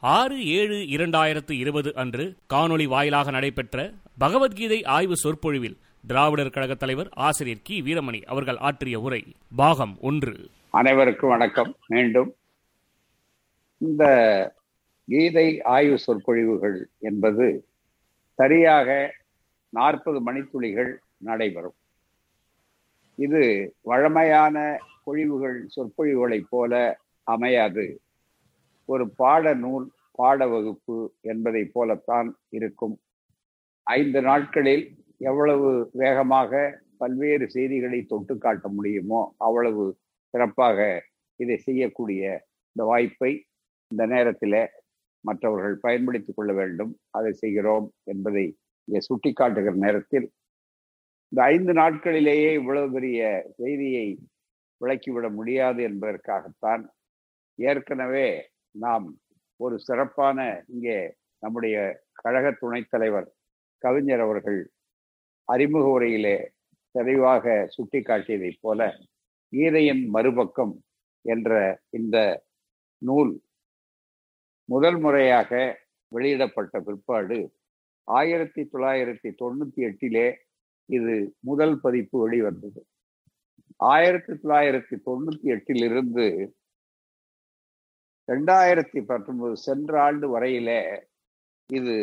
ஆறு ஏழு இரண்டாயிரத்து இருபது அன்று காணொளி வாயிலாக நடைபெற்ற பகவத்கீதை ஆய்வு சொற்பொழிவில் திராவிடர் கழக தலைவர் ஆசிரியர் கி. வீரமணி அவர்கள் ஆற்றிய உரை பாகம் ஒன்று. அனைவருக்கும் வணக்கம். மீண்டும் இந்த கீதை ஆய்வு சொற்பொழிவுகள் என்பது சரியாக நாற்பது மணித்துளிகள் நடைபெறும். இது வழமையான பொழிவுகள் சொற்பொழிவுகளைப் போல அமையாது. ஒரு பாட நூல் பாட வகுப்பு என்பதை போலத்தான் இருக்கும். ஐந்து நாட்களில் எவ்வளவு வேகமாக பல்வேறு செய்திகளை தொட்டு காட்ட முடியுமோ அவ்வளவு சிறப்பாக இதை செய்யக்கூடிய இந்த வாய்ப்பை இந்த நேரத்தில் மற்றவர்கள் பயன்படுத்திக் கொள்ள வேண்டும். அதை செய்கிறோம் என்பதை இங்கே சுட்டிக்காட்டுகிற நேரத்தில் இந்த ஐந்து நாட்களிலேயே இவ்வளவு பெரிய செய்தியை விளக்கிவிட முடியாது என்பதற்காகத்தான் ஏற்கனவே நாம் ஒரு சிறப்பான இங்கே நம்முடைய கழக துணைத் தலைவர் கவிஞர் அவர்கள் அறிமுக உரையிலே தெளிவாக சுட்டிக்காட்டியதைப் போல கீதையின் மறுபக்கம் என்ற இந்த நூல் முதல் முறையாக வெளியிடப்பட்ட பிற்பாடு ஆயிரத்தி தொள்ளாயிரத்தி தொண்ணூத்தி எட்டிலே இது முதல் பதிப்பு வெளிவந்தது. ஆயிரத்தி தொள்ளாயிரத்தி தொண்ணூத்தி எட்டிலிருந்து ரெண்டாயிரத்தி பத்தொன்பது சென்ற ஆண்டு வரையில இது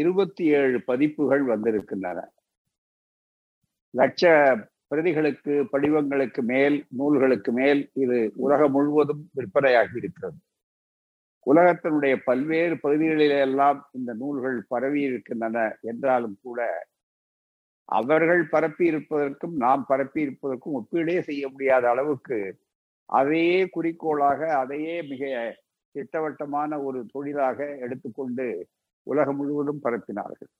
இருபத்தி ஏழு பதிப்புகள் வந்திருக்கின்றன. லட்ச பிரதிகளுக்கு படிவங்களுக்கு மேல் நூல்களுக்கு மேல் இது உலகம் முழுவதும் விற்பனையாகி இருக்கிறது. உலகத்தினுடைய பல்வேறு பகுதிகளிலெல்லாம் இந்த நூல்கள் பரவி இருக்கின்றன என்றாலும் கூட அவர்கள் பரப்பி இருப்பதற்கும் நாம் பரப்பி இருப்பதற்கும் ஒப்பீடே செய்ய முடியாத அளவுக்கு அதையே குறிக்கோளாக அதையே மிக திட்டவட்டமான ஒரு தொழிலாக எடுத்துக்கொண்டு உலகம் முழுவதும் பரப்பினார்கள்.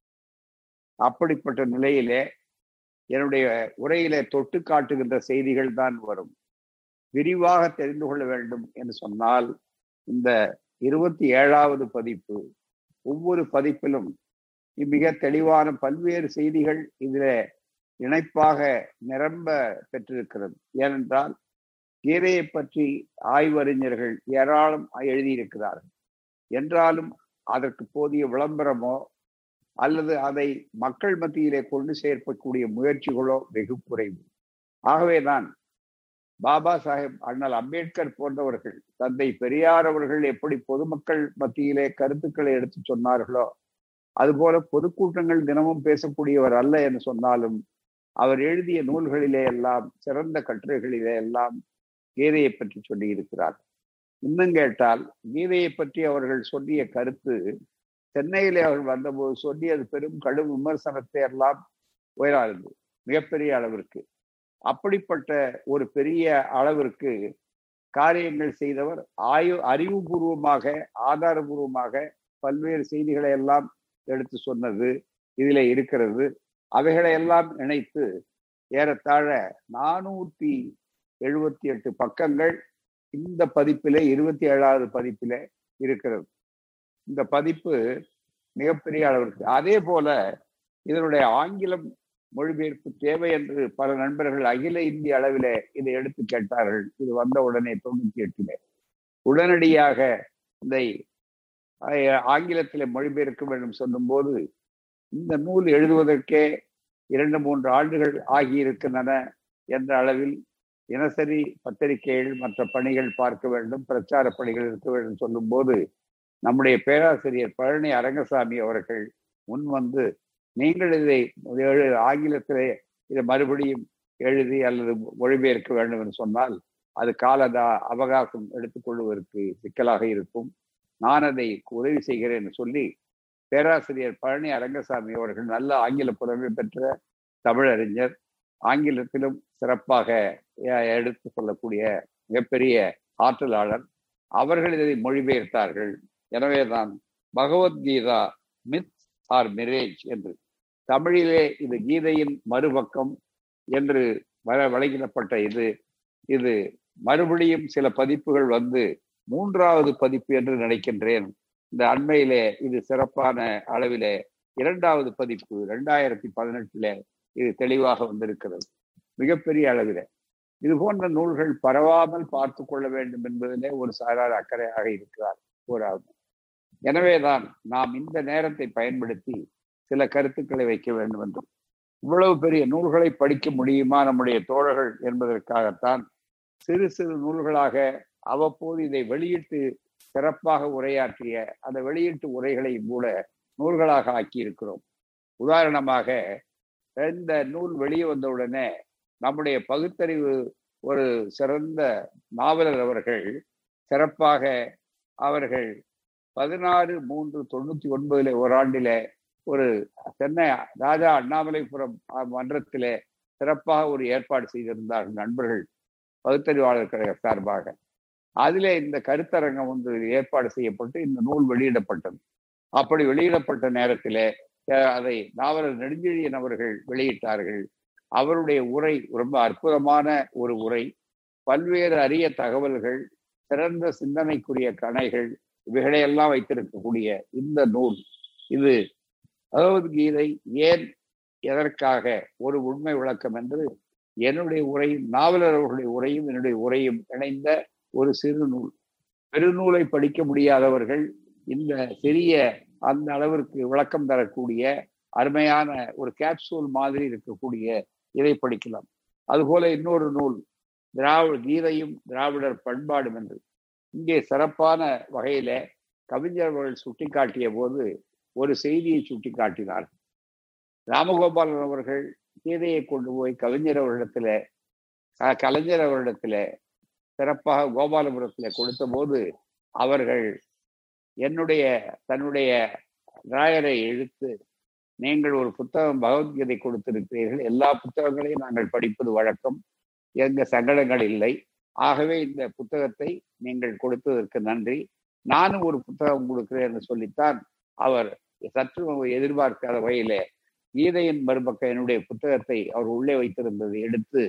அப்படிப்பட்ட நிலையிலே என்னுடைய உரையிலே தொட்டு காட்டுகின்ற செய்திகள் தான் வரும். விரிவாக தெரிந்து கொள்ள வேண்டும் என்று சொன்னால் இந்த இருபத்தி ஏழாவது பதிப்பு ஒவ்வொரு பதிப்பிலும் மிக தெளிவான பல்வேறு செய்திகள் இதில் இணைப்பாக நிரம்ப பெற்றிருக்கிறது. ஏனென்றால் கீதையை பற்றி ஆய்வறிஞர்கள் ஏராளம் எழுதியிருக்கிறார்கள். என்றாலும் அதற்கு போதிய விளம்பரமோ அல்லது அதை மக்கள் மத்தியிலே கொண்டு சேர்க்கக்கூடிய முயற்சிகளோ வெகு குறைவு. ஆகவேதான் பாபா சாஹேப் அண்ணல் அம்பேத்கர் போன்றவர்கள் தந்தை பெரியார் அவர்கள் எப்படி பொதுமக்கள் மத்தியிலே கருத்துக்களை எடுத்து சொன்னார்களோ அதுபோல பொதுக்கூட்டங்கள் தினமும் பேசக்கூடியவர் அல்ல என்று சொன்னாலும் அவர் எழுதிய நூல்களிலே எல்லாம் சிறந்த கட்டுரைகளிலே எல்லாம் கீதையை பற்றி சொல்லி இருக்கிறார் இன்னும் கேட்டால் கீதையை பற்றி அவர்கள் சொல்லிய கருத்து சென்னையிலே அவர்கள் வந்தபோது சொல்லி அது பெரும் கடும் விமர்சனத்தை எல்லாம் உயராது மிகப்பெரிய அளவிற்கு. அப்படிப்பட்ட ஒரு பெரிய அளவிற்கு காரியங்கள் செய்தவர் ஆயு அறிவுபூர்வமாக ஆதாரபூர்வமாக பல்வேறு செய்திகளை எல்லாம் எடுத்து சொன்னது இதில் இருக்கிறது. அவைகளை எல்லாம் இணைத்து ஏறத்தாழ நானூத்தி எழுபத்தி எட்டு பக்கங்கள் இந்த பதிப்பிலே இருபத்தி ஏழாவது பதிப்பிலே இருக்கிறது. இந்த பதிப்பு மிகப்பெரிய அளவிற்கு அதே போல இதனுடைய ஆங்கிலம் மொழிபெயர்ப்பு தேவை என்று பல நண்பர்கள் அகில இந்திய அளவிலே இதை எடுத்து கேட்டார்கள். இது வந்த உடனே தொண்ணூத்தி எட்டிலே. உடனடியாக இதை ஆங்கிலத்திலே மொழிபெயர்க்க வேண்டும் சொல்லும் போது இந்த நூல் எழுதுவதற்கே இரண்டு மூன்று ஆண்டுகள் ஆகியிருக்கின்றன என்ற அளவில் தினசரி பத்திரிகைகள் மற்ற பணிகள் பார்க்க வேண்டும் பிரச்சார பணிகள் இருக்க வேண்டும் சொல்லும் போது நம்முடைய பேராசிரியர் பழனி அரங்கசாமி அவர்கள் முன் வந்து நீங்கள் இதை ஆங்கிலத்திலே இதை மறுபடியும் எழுதி அல்லது மொழிபெயர்க்க வேண்டும் என்று சொன்னால் அது காலதா அவகாசம் எடுத்துக்கொள்வதற்கு சிக்கலாக இருக்கும். நான் அதை உதவி செய்கிறேன் என்று சொல்லி பேராசிரியர் பழனி அரங்கசாமி அவர்கள் நல்ல ஆங்கில புலமை பெற்ற தமிழறிஞர் ஆங்கிலத்திலும் சிறப்பாக எடுத்து சொல்லக்கூடிய மிகப்பெரிய ஆற்றலாளர். அவர்கள் இதை மொழிபெயர்த்தார்கள். எனவேதான் பகவத்கீதா மித் ஆர் மிரேஜ் என்று. தமிழிலே இது கீதையின் மறுபக்கம் என்று வர வழங்கிடப்பட்ட இது. இது மறுபடியும் சில பதிப்புகள் வந்து மூன்றாவது பதிப்பு என்று நினைக்கின்றேன். இந்த அண்மையிலே இது சிறப்பான அளவிலே இரண்டாவது பதிப்பு ரெண்டாயிரத்தி பதினெட்டுல இது தெளிவாக வந்திருக்கிறது. மிகப்பெரிய அளவில். இது போன்ற நூல்கள் பரவாமல் பார்த்து கொள்ள வேண்டும் என்பதிலே ஒரு சாரார் அக்கறையாக இருக்கிறார் கூறாது எனவேதான் நாம் இந்த நேரத்தை பயன்படுத்தி சில கருத்துக்களை வைக்க வேண்டும் என்று. இவ்வளவு பெரிய நூல்களை படிக்க முடியுமா நம்முடைய தோழர்கள் என்பதற்காகத்தான் சிறு சிறு நூல்களாக அவ்வப்போது இதை வெளியிட்டு சிறப்பாக உரையாற்றிய அந்த வெளியீட்டு உரைகளை கூட நூல்களாக ஆக்கியிருக்கிறோம். உதாரணமாக இந்த நூல் வெளியே வந்தவுடனே நம்முடைய பகுத்தறிவு ஒரு சிறந்த நாவலர் அவர்கள் சிறப்பாக அவர்கள் பதினாறு மூன்று தொண்ணூத்தி ஒன்பதுல ஒரு ஒரு சென்னை ராஜா அண்ணாமலைபுரம் மன்றத்திலே சிறப்பாக ஒரு ஏற்பாடு செய்திருந்தார்கள் நண்பர்கள் பகுத்தறிவாளர் கழக சார்பாக. அதிலே இந்த கருத்தரங்கம் வந்து ஏற்பாடு செய்யப்பட்டு இந்த நூல் வெளியிடப்பட்டது. அப்படி வெளியிடப்பட்ட நேரத்திலே அதை நாவலர் நெடுஞ்செழியன் அவர்கள் வெளியிட்டார்கள். அவருடைய உரை ரொம்ப அற்புதமான ஒரு உரை. பல்வேறு அரிய தகவல்கள் சிறந்த சிந்தனைக்குரிய கணைகள் இவைகளையெல்லாம் வைத்திருக்கக்கூடிய இந்த நூல் இது. பகவத்கீதை ஏன் எதற்காக ஒரு உண்மை விளக்கம் என்று என்னுடைய உரையும் நாவலர் அவர்களுடைய உரையும் என்னுடைய உரையும் இணைந்த ஒரு சிறு நூல். பெருநூலை படிக்க முடியாதவர்கள் இந்த சிறிய அந்த அளவிற்கு விளக்கம் தரக்கூடிய அருமையான ஒரு கேப்சூல் மாதிரி இருக்கக்கூடிய இதை படிக்கலாம். அதுபோல இன்னொரு நூல் திராவிட கீதையும் திராவிடர் பண்பாடும் என்று. இங்கே சிறப்பான வகையில கவிஞர் அவர்கள் சுட்டிக்காட்டிய போது ஒரு செய்தியை சுட்டிக்காட்டினார். ராமகோபாலன் அவர்கள் கீதையை கொண்டு போய் கவிஞர் அவரிடத்துல கலைஞர் அவரிடத்துல சிறப்பாக கோபாலபுரத்துல கொடுத்த போது அவர்கள் என்னுடைய தன்னுடைய ராயரை இழுத்து நீங்கள் ஒரு புத்தகம் பகவத்கீதை கொடுத்திருக்கிறீர்கள். எல்லா புத்தகங்களையும் நாங்கள் படிப்பது வழக்கம். எங்க சங்கடங்கள் இல்லை. ஆகவே இந்த புத்தகத்தை நீங்கள் கொடுத்ததற்கு நன்றி. நானும் ஒரு புத்தகம் கொடுக்கிறேன் என்று சொல்லித்தான் அவர் சற்று எதிர்பார்க்காத வகையில கீதையின் மறுபக்கம் என்னுடைய புத்தகத்தை அவர் உள்ளே வைத்திருந்தது எடுத்து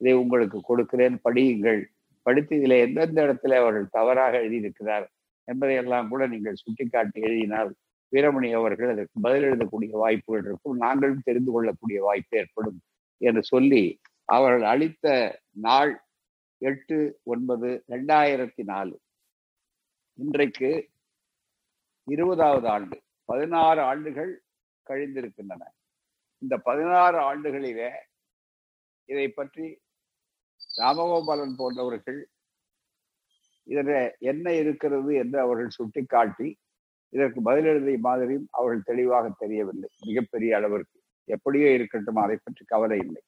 இதை உங்களுக்கு கொடுக்கிறேன். படியுங்கள். படித்து இதில் எந்தெந்த இடத்துல அவர்கள் தவறாக எழுதியிருக்கிறார் என்பதையெல்லாம் கூட நீங்கள் சுட்டிக்காட்டி எழுதினால் வீரமணி அவர்கள் அதற்கு பதில் எழுதக்கூடிய வாய்ப்புகள் இருக்கும். நாங்களும் தெரிந்து கொள்ளக்கூடிய வாய்ப்பு ஏற்படும் என்று சொல்லி அவர்கள் அளித்த நாள் எட்டு ஒன்பது ரெண்டாயிரத்தி நாலு. இன்றைக்கு இருபதாவது ஆண்டு. பதினாறு ஆண்டுகள் கழிந்திருக்கின்றன. இந்த பதினாறு ஆண்டுகளிலே இதை பற்றி ராமகோபாலன் போன்றவர்கள் இதில் என்ன இருக்கிறது என்று அவர்கள் சுட்டிக்காட்டி இதற்கு பதிலெழுதை மாதிரியும் அவர்கள் தெளிவாக தெரியவில்லை. மிகப்பெரிய அளவிற்கு. எப்படியோ இருக்கட்டும் அதை பற்றி கவலை இல்லை.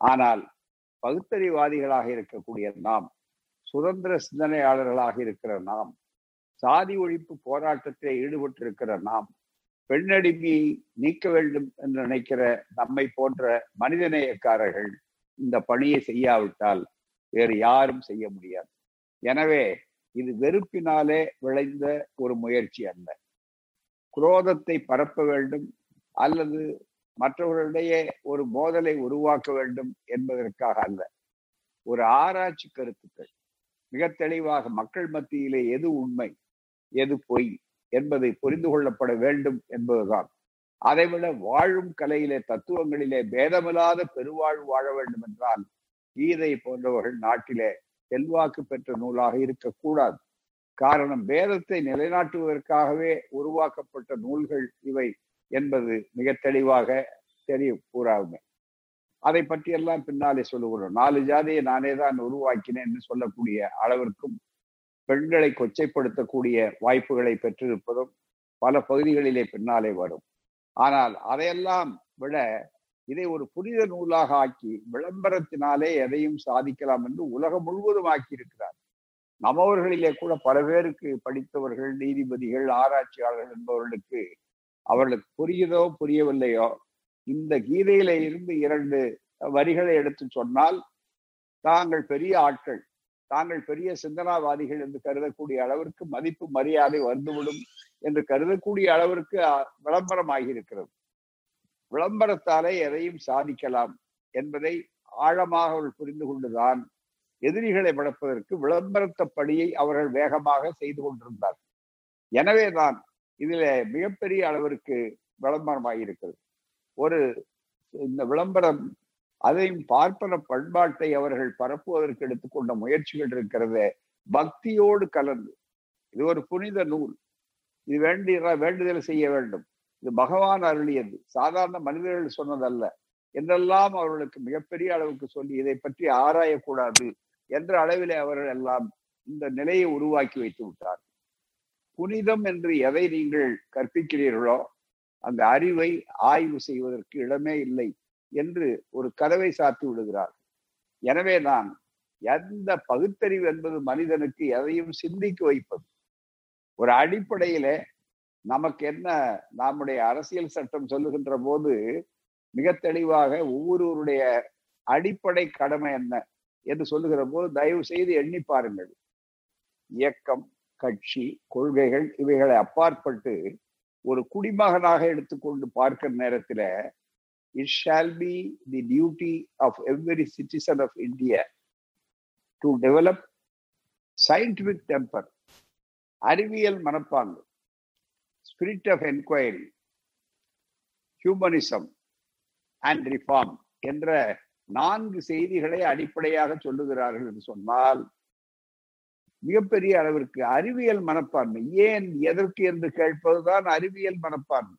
ஆனால் பகுத்தறிவாதிகளாக இருக்கக்கூடிய நாம் சுதந்திர சிந்தனையாளர்களாக இருக்கிற நாம் சாதி ஒழிப்பு போராட்டத்தில் ஈடுபட்டிருக்கிற நாம் பெண்ணடிமையை நீக்க வேண்டும் என்று நினைக்கிற நம்மை போன்ற மனிதநேயக்காரர்கள் இந்த பணியை செய்யாவிட்டால் வேறு யாரும் செய்ய முடியாது. எனவே இது வெறுப்பினாலே விளைந்த ஒரு முயற்சி அல்ல. குரோதத்தை பரப்ப வேண்டும் அல்லது மற்றவர்களிடையே ஒரு மோதலை உருவாக்க வேண்டும் என்பதற்காக அல்ல. ஒரு ஆராய்ச்சி கருத்துக்கள் மிக தெளிவாக மக்கள் மத்தியிலே எது உண்மை எது பொய் என்பதை புரிந்து கொள்ளப்பட வேண்டும் என்பதுதான். அதைவிட வாழும் கலையிலே தத்துவங்களிலே பேதமில்லாத பெருவாழ்வு வாழ வேண்டும் என்றால் கீதை போன்றவர்கள் நாட்டிலே செல்வாக்கு பெற்ற நூலாக இருக்கக்கூடாது. காரணம் வேதத்தை நிலைநாட்டுவதற்காகவே உருவாக்கப்பட்ட நூல்கள் இவை என்பது மிக தெளிவாக தெரிய கூறாவுமே அதை பற்றியெல்லாம் பின்னாலே சொல்லுகிறோம். நாலு ஜாதியை நானே தான் உருவாக்கினேன் என்று சொல்லக்கூடிய அளவிற்கும் பெண்களை கொச்சைப்படுத்தக்கூடிய வாய்ப்புகளை பெற்றிருப்பதும் பல பகுதிகளிலே பின்னாலே வரும். ஆனால் அதையெல்லாம் விட இதை ஒரு புனித நூலாக ஆக்கி விளம்பரத்தினாலே எதையும் சாதிக்கலாம் என்று உலகம் முழுவதும் ஆக்கி இருக்கிறார் நம்மவர்களிலே கூட பல பேருக்கு படித்தவர்கள் நீதிபதிகள் ஆராய்ச்சியாளர்கள் என்பவர்களுக்கு அவர்களுக்கு புரியுதோ புரியவில்லையோ இந்த கீதையில இருந்து இரண்டு வரிகளை எடுத்து சொன்னால் தாங்கள் பெரிய ஆட்கள் தாங்கள் பெரிய சிந்தனாவாதிகள் என்று கருதக்கூடிய அளவிற்கு மதிப்பு மரியாதை வந்துவிடும் என்று கருதக்கூடிய அளவிற்கு விளம்பரம் ஆகியிருக்கிறது விளம்பரத்தாலே எதையும் சாதிக்கலாம் என்பதை ஆழமாக அவர்கள் புரிந்து கொண்டுதான் எதிரிகளை வளர்ப்பதற்கு விளம்பரத்த பணியை அவர்கள் வேகமாக செய்து கொண்டிருந்தார். எனவேதான் இதுல மிகப்பெரிய அளவிற்கு விளம்பரமாகியிருக்கிறது ஒரு இந்த விளம்பரம் அதையும் பார்ப்பன பண்பாட்டை அவர்கள் பரப்புவதற்கு எடுத்துக்கொண்ட முயற்சிகள் இருக்கிறது பக்தியோடு கலந்து. இது ஒரு புனித நூல். இது வேண்டிய வேண்டுதல் செய்ய வேண்டும். இது பகவான் அருளியது. சாதாரண மனிதர்கள் சொன்னதல்ல. என்றெல்லாம் அவர்களுக்கு மிகப்பெரிய அளவுக்கு சொல்லி இதை பற்றி ஆராயக்கூடாது என்ற அளவிலே அவர்கள் எல்லாம் இந்த நிலையை உருவாக்கி வைத்து விட்டார் புனிதம் என்று எதை நீங்கள் கற்பிக்கிறீர்களோ அந்த அறிவை ஆய்வு செய்வதற்கு இடமே இல்லை என்று ஒரு கதவை சாத்தி விடுகிறார். எனவேதான் எந்த பகுத்தறிவு என்பது மனிதனுக்கு எதையும் சிந்திக்க வைப்பது. ஒரு அடிப்படையில நமக்கு என்ன நம்முடைய அரசியல் சட்டம் சொல்லுகின்ற போது மிக தெளிவாக ஒவ்வொருவருடைய அடிப்படை கடமை என்ன என்று சொல்லுகிற போது தயவு செய்து எண்ணி பாருங்கள். இயக்கம் கட்சி கொள்கைகள் இவைகளை அப்பாற்பட்டு ஒரு குடிமகனாக எடுத்துக்கொண்டு பார்க்கிற நேரத்தில் it shall be the duty of every citizen of India to develop scientific temper அறிவியல் மனப்பாங்கு. Spirit of enquiry humanism and reform என்ற நான்கு செய்திகளை அடிப்படையாக சொல்லுகிறார்கள் என்று சொன்னால் மிகப்பெரிய அளவிற்கு அறிவியல் மனப்பான்மை. ஏன் எதற்கு என்று கேட்பதுதான் அறிவியல் மனப்பான்மை.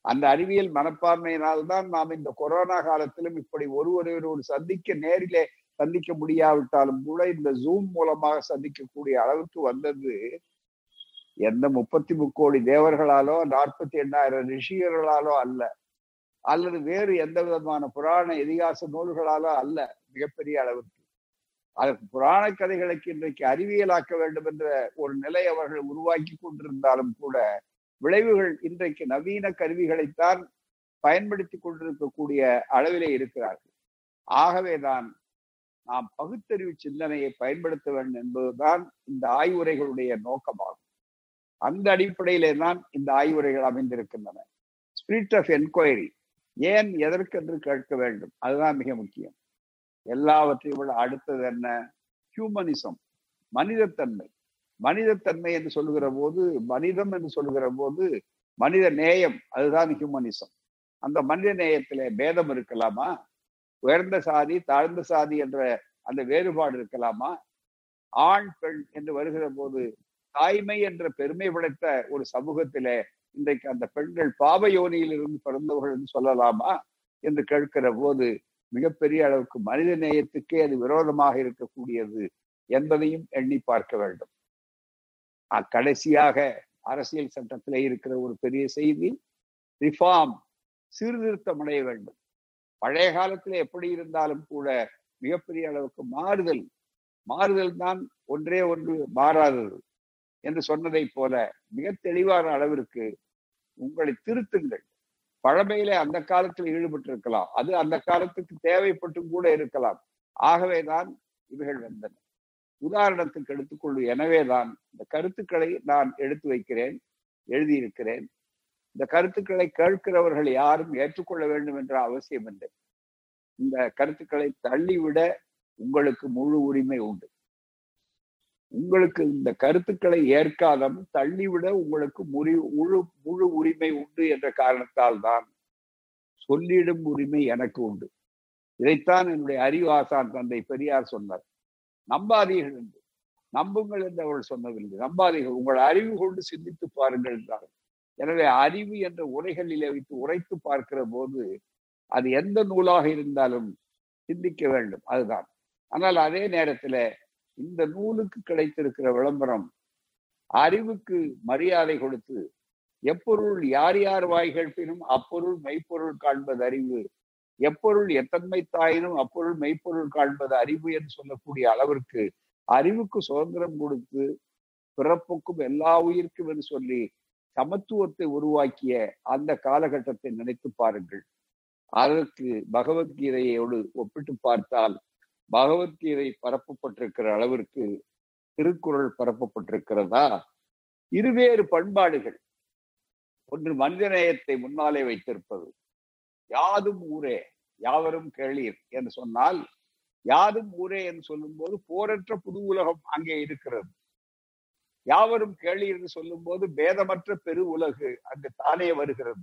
அந்த அறிவியல் மனப்பான்மையினால்தான் நாம் இந்த கொரோனா காலத்திலும் இப்படி ஒருவரையொரு சந்திக்க நேரிலே சந்திக்க முடியாவிட்டாலும் கூட இந்த ஜூம் மூலமாக சந்திக்கக்கூடிய அளவுக்கு வந்தது எந்த முப்பத்தி முக்கோடி தேவர்களாலோ நாற்பத்தி எண்ணாயிரம் ரிஷிகர்களாலோ அல்ல. அல்லது வேறு எந்த விதமான புராண இதிகாச நூல்களாலோ அல்ல மிகப்பெரிய அளவுக்கு. அதற்கு புராண கதைகளுக்கு இன்றைக்கு அறிவியலாக்க வேண்டும் என்ற ஒரு நிலை அவர்கள் உருவாக்கி கொண்டிருந்தாலும் கூட விளைவுகள் இன்றைக்கு நவீன கருவிகளைத்தான் பயன்படுத்தி கொண்டிருக்கக்கூடிய அளவிலே இருக்கிறார்கள். ஆகவேதான் நாம் பகுத்தறிவு சிந்தனையை பயன்படுத்த வேண்டும் என்பதுதான் இந்த ஆய்வுரைகளுடைய நோக்கமாகும். அந்த அடிப்படையிலே தான் இந்த ஆய்வுரைகள் அமைந்திருக்கின்றன. ஸ்பிரிட் ஆஃப் என்கொயரி ஏன் எதற்கென்று கேட்க வேண்டும்? அதுதான் மிக முக்கியம். எல்லாவற்றையும் விட அடுத்தது என்ன? ஹியூமனிசம் மனிதத்தன்மை. மனிதத்தன்மை என்று சொல்லுகிற போது மனிதம் என்று சொல்லுகிற போது மனித நேயம் அதுதான் ஹியூமனிசம் அந்த மனித நேயத்திலே பேதம் இருக்கலாமா? உயர்ந்த சாதி தாழ்ந்த சாதி என்ற அந்த வேறுபாடு இருக்கலாமா? ஆண் பெண் என்று வருகிற போது தாய்மை என்ற பெருமை படைத்த ஒரு சமூகத்திலே இன்றைக்கு அந்த பெண்கள் பாவ இருந்து பிறந்தவர்கள் என்று சொல்லலாமா என்று கேட்கிற போது மிகப்பெரிய அளவுக்கு மனித நேயத்துக்கே அது விரோதமாக இருக்கக்கூடியது என்பதையும் எண்ணி பார்க்க வேண்டும். அக்கடைசியாக அரசியல் சட்டத்திலே இருக்கிற ஒரு பெரிய செய்தி ரிஃபார்ம் சீர்திருத்தம் அடைய வேண்டும். பழைய காலத்துல எப்படி இருந்தாலும் கூட மிகப்பெரிய அளவுக்கு மாறுதல் மாறுதல் தான் ஒன்றே ஒன்று மாறாதது. என்று சொன்னதை போல மிக தெளிவான அளவிற்கு உங்களை திருத்துங்கள். பழமையில அந்த காலத்தில் ஈடுபட்டிருக்கலாம். அது அந்த காலத்துக்கு தேவைப்பட்டும் கூட இருக்கலாம். ஆகவேதான் இவைகள் வந்தன. உதாரணத்துக்கு எடுத்துக்கொள்ளும் எனவேதான் இந்த கருத்துக்களை நான் எடுத்து வைக்கிறேன் எழுதியிருக்கிறேன். இந்த கருத்துக்களை கேட்கிறவர்கள் யாரும் ஏற்றுக்கொள்ள வேண்டும் என்ற அவசியம் இல்லை இந்த கருத்துக்களை தள்ளிவிட உங்களுக்கு முழு உரிமை உண்டு. உங்களுக்கு இந்த கருத்துக்களை ஏற்காதம் தள்ளிவிட உங்களுக்கு முறி முழு முழு உரிமை உண்டு என்ற காரணத்தால் தான் சொல்லிடும் உரிமை எனக்கு உண்டு. இதைத்தான் என்னுடைய அறிவாசான் தந்தை பெரியார் சொன்னார். நம்பாதீர்கள் என்று. நம்புங்கள் என்று அவர்கள் சொன்னதில்லை. நம்பாதீர்கள். உங்கள் அறிவு கொண்டு சிந்தித்து பாருங்கள் என்றார். எனவே அறிவு என்ற உரைகளிலே வைத்து உரைத்து பார்க்கிற போது அது எந்த நூலாக இருந்தாலும் சிந்திக்க வேண்டும். அதுதான். ஆனால் அதே நேரத்துல இந்த நூலுக்கு கிடைத்திருக்கிற விளம்பரம் அறிவுக்கு மரியாதை கொடுத்து எப்பொருள் யார் யார் வாய் கேட்பினும் அப்பொருள் மெய்ப்பொருள் காண்பது அறிவு. எப்பொருள் எத்தன்மை தாயினும் அப்பொருள் மெய்ப்பொருள் காண்பது அறிவு என்று சொல்லக்கூடிய அளவிற்கு அறிவுக்கு சுதந்திரம் கொடுத்து பிறப்புக்கும் எல்லா உயிர்க்கும் என்று சொல்லி சமத்துவத்தை உருவாக்கிய அந்த காலகட்டத்தை நினைத்து பாருங்கள். அதற்கு பகவத்கீதையோடு ஒப்பிட்டு பார்த்தால் பகவத்கீதை பரப்பப்பட்டிருக்கிற அளவிற்கு திருக்குறள் பரப்பப்பட்டிருக்கிறதா? இருவேறு பண்பாடுகள். ஒன்று மனிதநேயத்தை முன்னாலே வைத்திருப்பது. யாதும் ஊரே யாவரும் கேளீர் என்று சொன்னால் யாதும் ஊரே என்று சொல்லும் போது போரற்ற புது உலகம் அங்கே இருக்கிறது. யாவரும் கேளீர் என்று சொல்லும் போது பேதமற்ற பெரு உலகு அங்கு தானே வருகிறது.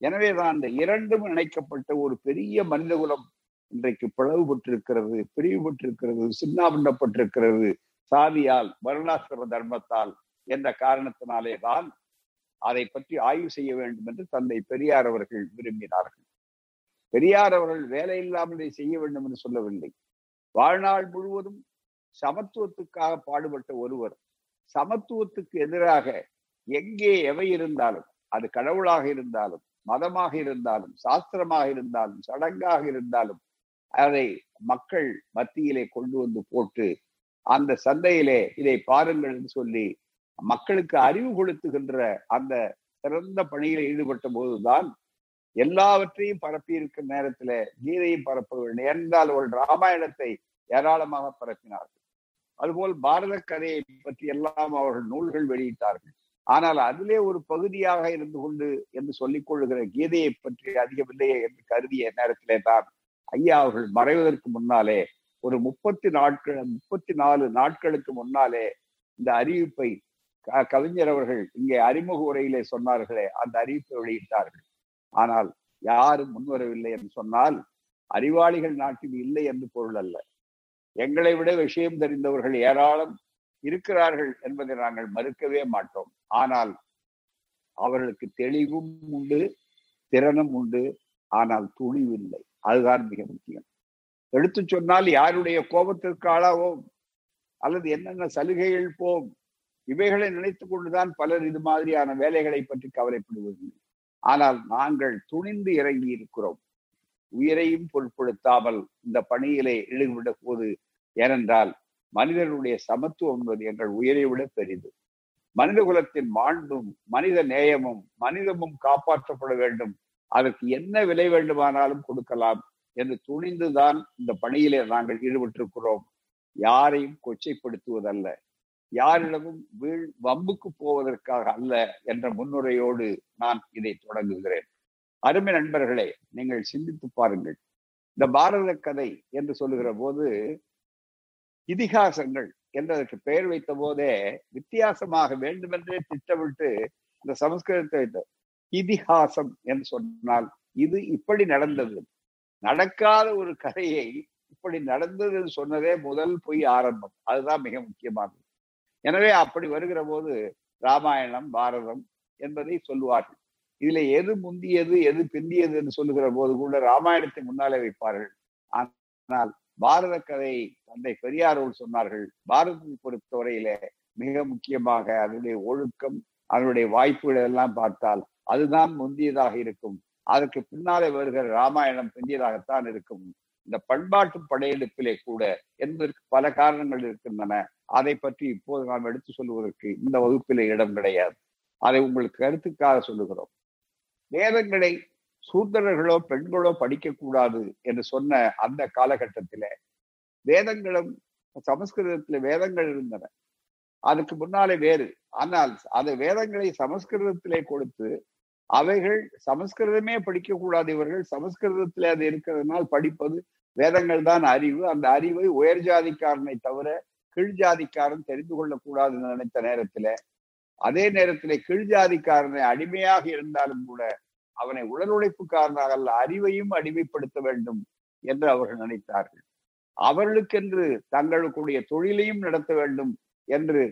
எனவேதான் அந்த இரண்டும் இணைக்கப்பட்ட ஒரு பெரிய மனிதகுலம் இன்றைக்கு பிளவுபட்டிருக்கிறது பிரிவுபட்டிருக்கிறது சின்னாபின்னப்பட்டிருக்கிறது. சாதியால் வருணாசிரம தர்மத்தால் என்ற காரணத்தினாலே தான் அதை பற்றி ஆய்வு செய்ய வேண்டும் என்று தந்தை பெரியார் அவர்கள் விரும்பினார்கள். பெரியார் அவர்கள் வேலை இல்லாமல் இதை செய்ய வேண்டும் என்று சொல்லவில்லை. வாழ்நாள் முழுவதும் சமத்துவத்துக்காக பாடுபட்ட ஒருவர் சமத்துவத்துக்கு எதிராக எங்கே எவை இருந்தாலும் அது கடவுளாக இருந்தாலும் மதமாக இருந்தாலும் சாஸ்திரமாக இருந்தாலும் சடங்காக இருந்தாலும் அதை மக்கள் மத்தியிலே கொண்டு வந்து போட்டு அந்த சந்தையிலே இதை பாருங்கள் என்று சொல்லி மக்களுக்கு அறிவு கொடுத்துகின்ற அந்த சிறந்த பணியில் ஈடுபட்ட போதுதான் எல்லாவற்றையும் பரப்பி இருக்கிற நேரத்துல கீதையும் பரப்ப வேண்டும் என்றால் ஒரு ராமாயணத்தை ஏராளமாக பரப்பினார்கள். அதுபோல் பாரத கதையை பற்றி எல்லாம் அவர்கள் நூல்கள் வெளியிட்டார்கள். ஆனால் அதிலே ஒரு பகுதியாக இருந்து கொண்டு என்று சொல்லிக் கொள்ளுகிற கீதையை பற்றி அதிகமில்லையே என்று கருதிய நேரத்திலே தான் ஐயா அவர்கள் மறைவதற்கு முன்னாலே ஒரு முப்பத்தி நாட்கள் முப்பத்தி நாலு நாட்களுக்கு முன்னாலே இந்த அறிவிப்பை கவிஞர் அவர்கள் இங்கே அறிமுக உரையிலே சொன்னார்களே அந்த அறிவிப்பை வெளியிட்டார்கள். ஆனால் யாரும் முன்வரவில்லை என்று சொன்னால் அறிவாளிகள் நாட்டில் இல்லை என்று பொருள் அல்ல. எங்களை விட விஷயம் தெரிந்தவர்கள் ஏராளம் இருக்கிறார்கள் என்பதை நாங்கள் மறுக்கவே மாட்டோம். ஆனால் அவர்களுக்கு தெளிவும் உண்டு திறனும் உண்டு ஆனால் துணிவில்லை அதுதான் மிக முக்கியம். எடுத்து சொன்னால் யாருடைய கோபத்திற்கு ஆளாவோம்? அல்லது என்னென்ன சலுகைகள் போம் இவைகளை நினைத்து கொண்டுதான் பலர் இது மாதிரியான வேலைகளை பற்றி கவலைப்படுவதில்லை. ஆனால் நாங்கள் துணிந்து இறங்கி இருக்கிறோம். உயிரையும் பொருட்படுத்தாமல் இந்த பணியிலே ஈடுபட போது ஏனென்றால் மனிதனுடைய சமத்துவம் என்பது எங்கள் உயிரை விட பெரிது. மனித குலத்தின் மாண்பும் மனித நேயமும் மனிதமும் காப்பாற்றப்பட வேண்டும் அதற்கு என்ன விலை வேண்டுமானாலும் கொடுக்கலாம் என்று துணிந்துதான் இந்த பணியிலே நாங்கள் ஈடுபட்டிருக்கிறோம். யாரையும் கொச்சைப்படுத்துவதல்ல. யாரிடமும் வீழ் வம்புக்கு போவதற்காக அல்ல என்ற முன்னுரையோடு நான் இதை தொடங்குகிறேன். அருமை நண்பர்களே நீங்கள் சிந்தித்து பாருங்கள். இந்த பாரத கதை என்று சொல்லுகிற போது இதிகாசங்கள் என்றதற்கு பெயர் வைத்த போதே வித்தியாசமாக வேண்டுமென்றே திட்டமிட்டு இந்த சமஸ்கிருதத்தை இதிகாசம் என்று சொன்னால் இது இப்படி நடந்தது. நடக்காத ஒரு கதையை இப்படி நடந்தது சொன்னதே முதல் பொய் ஆரம்பம். அதுதான் மிக முக்கியமானது. எனவே அப்படி வருகிற போது ராமாயணம் பாரதம் என்பதை சொல்லுவார்கள். இதுல எது முந்தியது எது பிந்தியது என்று சொல்லுகிற போது கூட ராமாயணத்தை முன்னாலே வைப்பார்கள். ஆனால் பாரத கதை தந்தை பெரியாரோடு சொன்னார்கள் பாரதத்தை பொறுத்தவரையில மிக முக்கியமாக அதனுடைய ஒழுக்கம் அதனுடைய வாய்ப்புகள் எல்லாம் பார்த்தால் அதுதான் முந்தியதாக இருக்கும். அதற்கு பின்னாலே வருகிற ராமாயணம் பிந்தியதாகத்தான் இருக்கும். இந்த பண்பாட்டு படையெடுப்பிலே கூட என்பதற்கு பல காரணங்கள் இருக்கின்றன. அதை பற்றி இப்போது நாம் எடுத்து சொல்லுவதற்கு இந்த வகுப்பிலே இடம் கிடையாது. அதை உங்களுக்கு கருத்துக்காக சொல்லுகிறோம். வேதங்களை சூத்திரர்களோ பெண்களோ படிக்கக்கூடாது என்று சொன்ன அந்த காலகட்டத்தில வேதங்களும் சமஸ்கிருதத்துல வேதங்கள் இருந்தன. அதுக்கு முன்னாலே வேறு. ஆனால் அந்த வேதங்களை சமஸ்கிருதத்திலே கொடுத்து அவைகள் சமஸ்கிருதமே படிக்கக்கூடாது இவர்கள். சமஸ்கிருதத்திலே அது இருக்கிறதுனால் படிப்பது வேதங்கள் தான் அறிவு. அந்த அறிவை உயர் ஜாதிக்காரனை தவிர கீழ் ஜாதிக்காரன் தெரிந்து கொள்ளக்கூடாதுன்னு நினைத்த நேரத்துல. அதே நேரத்திலே கீழ் ஜாதிக்காரனை அடிமையாக இருந்தாலும் கூட அவனை உடல் உழைப்புக்காரனாக அல்ல அறிவையும் அடிமைப்படுத்த வேண்டும் என்று அவர்கள் நினைத்தார்கள். அவர்களுக்கென்று தங்களுக்குடைய தொழிலையும் நடத்த வேண்டும் என்று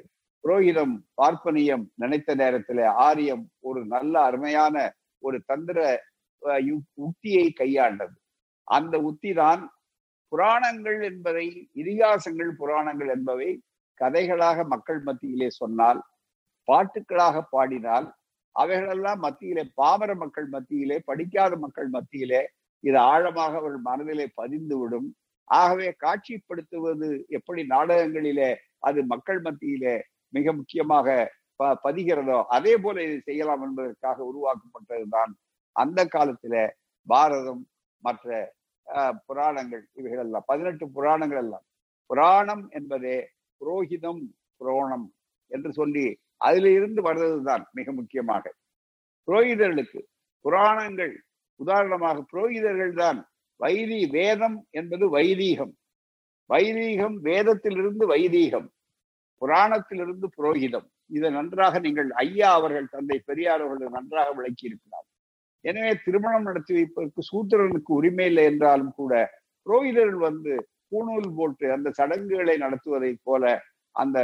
புரோகிதம் பார்ப்பனியம் நினைத்த நேரத்துல ஆரியம் ஒரு நல்ல அருமையான ஒரு தந்திர உத்தியை கையாண்டது. அந்த உத்தி தான் புராணங்கள் என்பதை இதிகாசங்கள் புராணங்கள் என்பவை கதைகளாக மக்கள் மத்தியிலே சொன்னால் பாட்டுக்களாக பாடினால் அவைகளெல்லாம் மத்தியிலே பாமர மக்கள் மத்தியிலே படிக்காத மக்கள் மத்தியிலே இது ஆழமாக அவர் மனதிலே பதிந்து விடும் ஆகவே காட்சிப்படுத்துவது எப்படி நாடகங்களிலே அது மக்கள் மத்தியிலே மிக முக்கியமாக ப பதிகிறதோ அதே போல இதை செய்யலாம் என்பதற்காக உருவாக்கப்பட்டதுதான் அந்த காலத்துல பாரதம் மற்ற புராணங்கள் இவைகள் எல்லாம் பதினெட்டு புராணங்கள் எல்லாம். புராணம் என்பதே புரோகிதம் புரோணம் என்று சொல்லி அதிலிருந்து இருந்து வர்றதுதான் மிக முக்கியமாக. புரோகிதர்களுக்கு புராணங்கள் உதாரணமாக புரோகிதர்கள் தான் வைதி வேதம் என்பது வைதீகம். வைதீகம் வேதத்திலிருந்து வைதீகம். புராணத்திலிருந்து புரோகிதம். இதை நன்றாக நீங்கள் ஐயா அவர்கள் தந்தை பெரியார் அவர்கள் நன்றாக விளக்கி இருக்கிறார் எனவே திருமணம் நடத்தி வைப்பதற்கு சூத்திரனுக்கு உரிமை இல்லை என்றாலும் கூட புரோகிதர்கள் வந்து பூணூல் போட்டு அந்த சடங்குகளை நடத்துவதை போல அந்த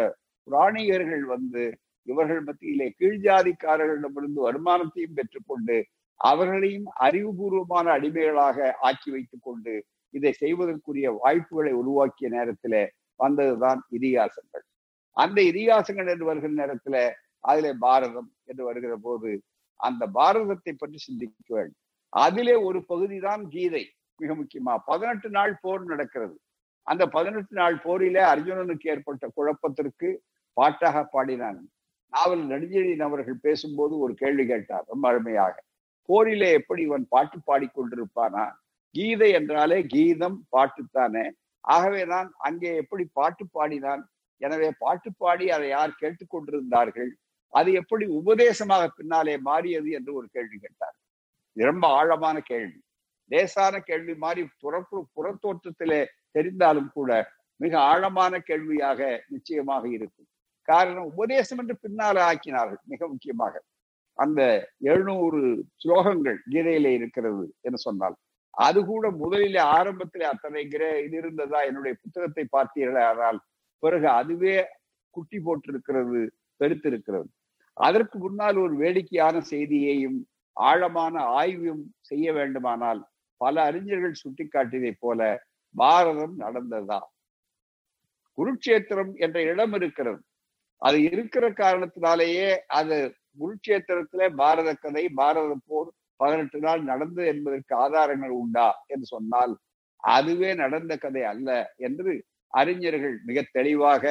புராணிகர்கள் வந்து இவர்கள் மத்தியிலே கீழ்ஜாதிக்காரர்களிடமிருந்து வருமானத்தையும் பெற்றுக்கொண்டு அவர்களையும் அறிவுபூர்வமான அடிமைகளாக ஆக்கி வைத்துக் கொண்டு இதை செய்வதற்குரிய வாய்ப்புகளை உருவாக்கிய நேரத்திலே வந்ததுதான் இதிகாசங்கள். அந்த இதிகாசங்கள் என்று வருகிற நேரத்துல அதிலே பாரதம் என்று வருகிற போது அந்த பாரதத்தை பற்றி சிந்திக்க வேண்டும் அதிலே ஒரு பகுதி தான் கீதை மிக முக்கியமா. பதினெட்டு நாள் போர் நடக்கிறது. அந்த பதினெட்டு நாள் போரிலே அர்ஜுனனுக்கு ஏற்பட்ட குழப்பத்திற்கு பாட்டாக பாடினான். நாவல் நெடுஞ்செழியன் அவர்கள் பேசும்போது ஒரு கேள்வி கேட்டார் ரொம்ப அருமையாக. போரிலே எப்படி இவன் பாட்டு பாடிக்கொண்டிருப்பானா கீதை என்றாலே கீதம் பாட்டுத்தானே ஆகவே நான் அங்கே எப்படி பாட்டு பாடினான்? எனவே பாட்டு பாடி அதை யார் கேட்டுக்கொண்டிருந்தார்கள் அது எப்படி உபதேசமாக பின்னாலே மாறியது என்று ஒரு கேள்வி கேட்டார். ரொம்ப ஆழமான கேள்வி. லேசான கேள்வி மாதிரி புறப்பு புறத்தோற்றத்திலே தெரிந்தாலும் கூட மிக ஆழமான கேள்வியாக நிச்சயமாக இருக்கும். காரணம் உபதேசம் என்று பின்னால ஆக்கினார்கள் மிக முக்கியமாக. அந்த எழுநூறு ஸ்லோகங்கள் கீதையிலே இருக்கிறது என்று சொன்னால் அது கூட முதலிலே ஆரம்பத்திலே அத்தனை கிரே இது இருந்ததா? என்னுடைய புத்தகத்தை பார்த்தீர்களே? ஆனால் பிறகு அதுவே குட்டி போட்டிருக்கிறது பெருத்திருக்கிறது. அதற்கு முன்னால் ஒரு வேடிக்கையான செய்தியையும் ஆழமான ஆய்வும் செய்ய வேண்டுமானால் பல அறிஞர்கள் சுட்டிக்காட்டியதை போல பாரதம் நடந்ததா? குருட்சேத்திரம் என்ற இடம் இருக்கிறது. அது இருக்கிற காரணத்தினாலேயே அது குருட்சேத்திரத்துல பாரத கதை பாரத போர் பதினெட்டு நாள் நடந்தது என்பதற்கு ஆதாரங்கள் உண்டா? என்று சொன்னால் அதுவே நடந்த கதை அல்ல என்று அறிஞர்கள் மிக தெளிவாக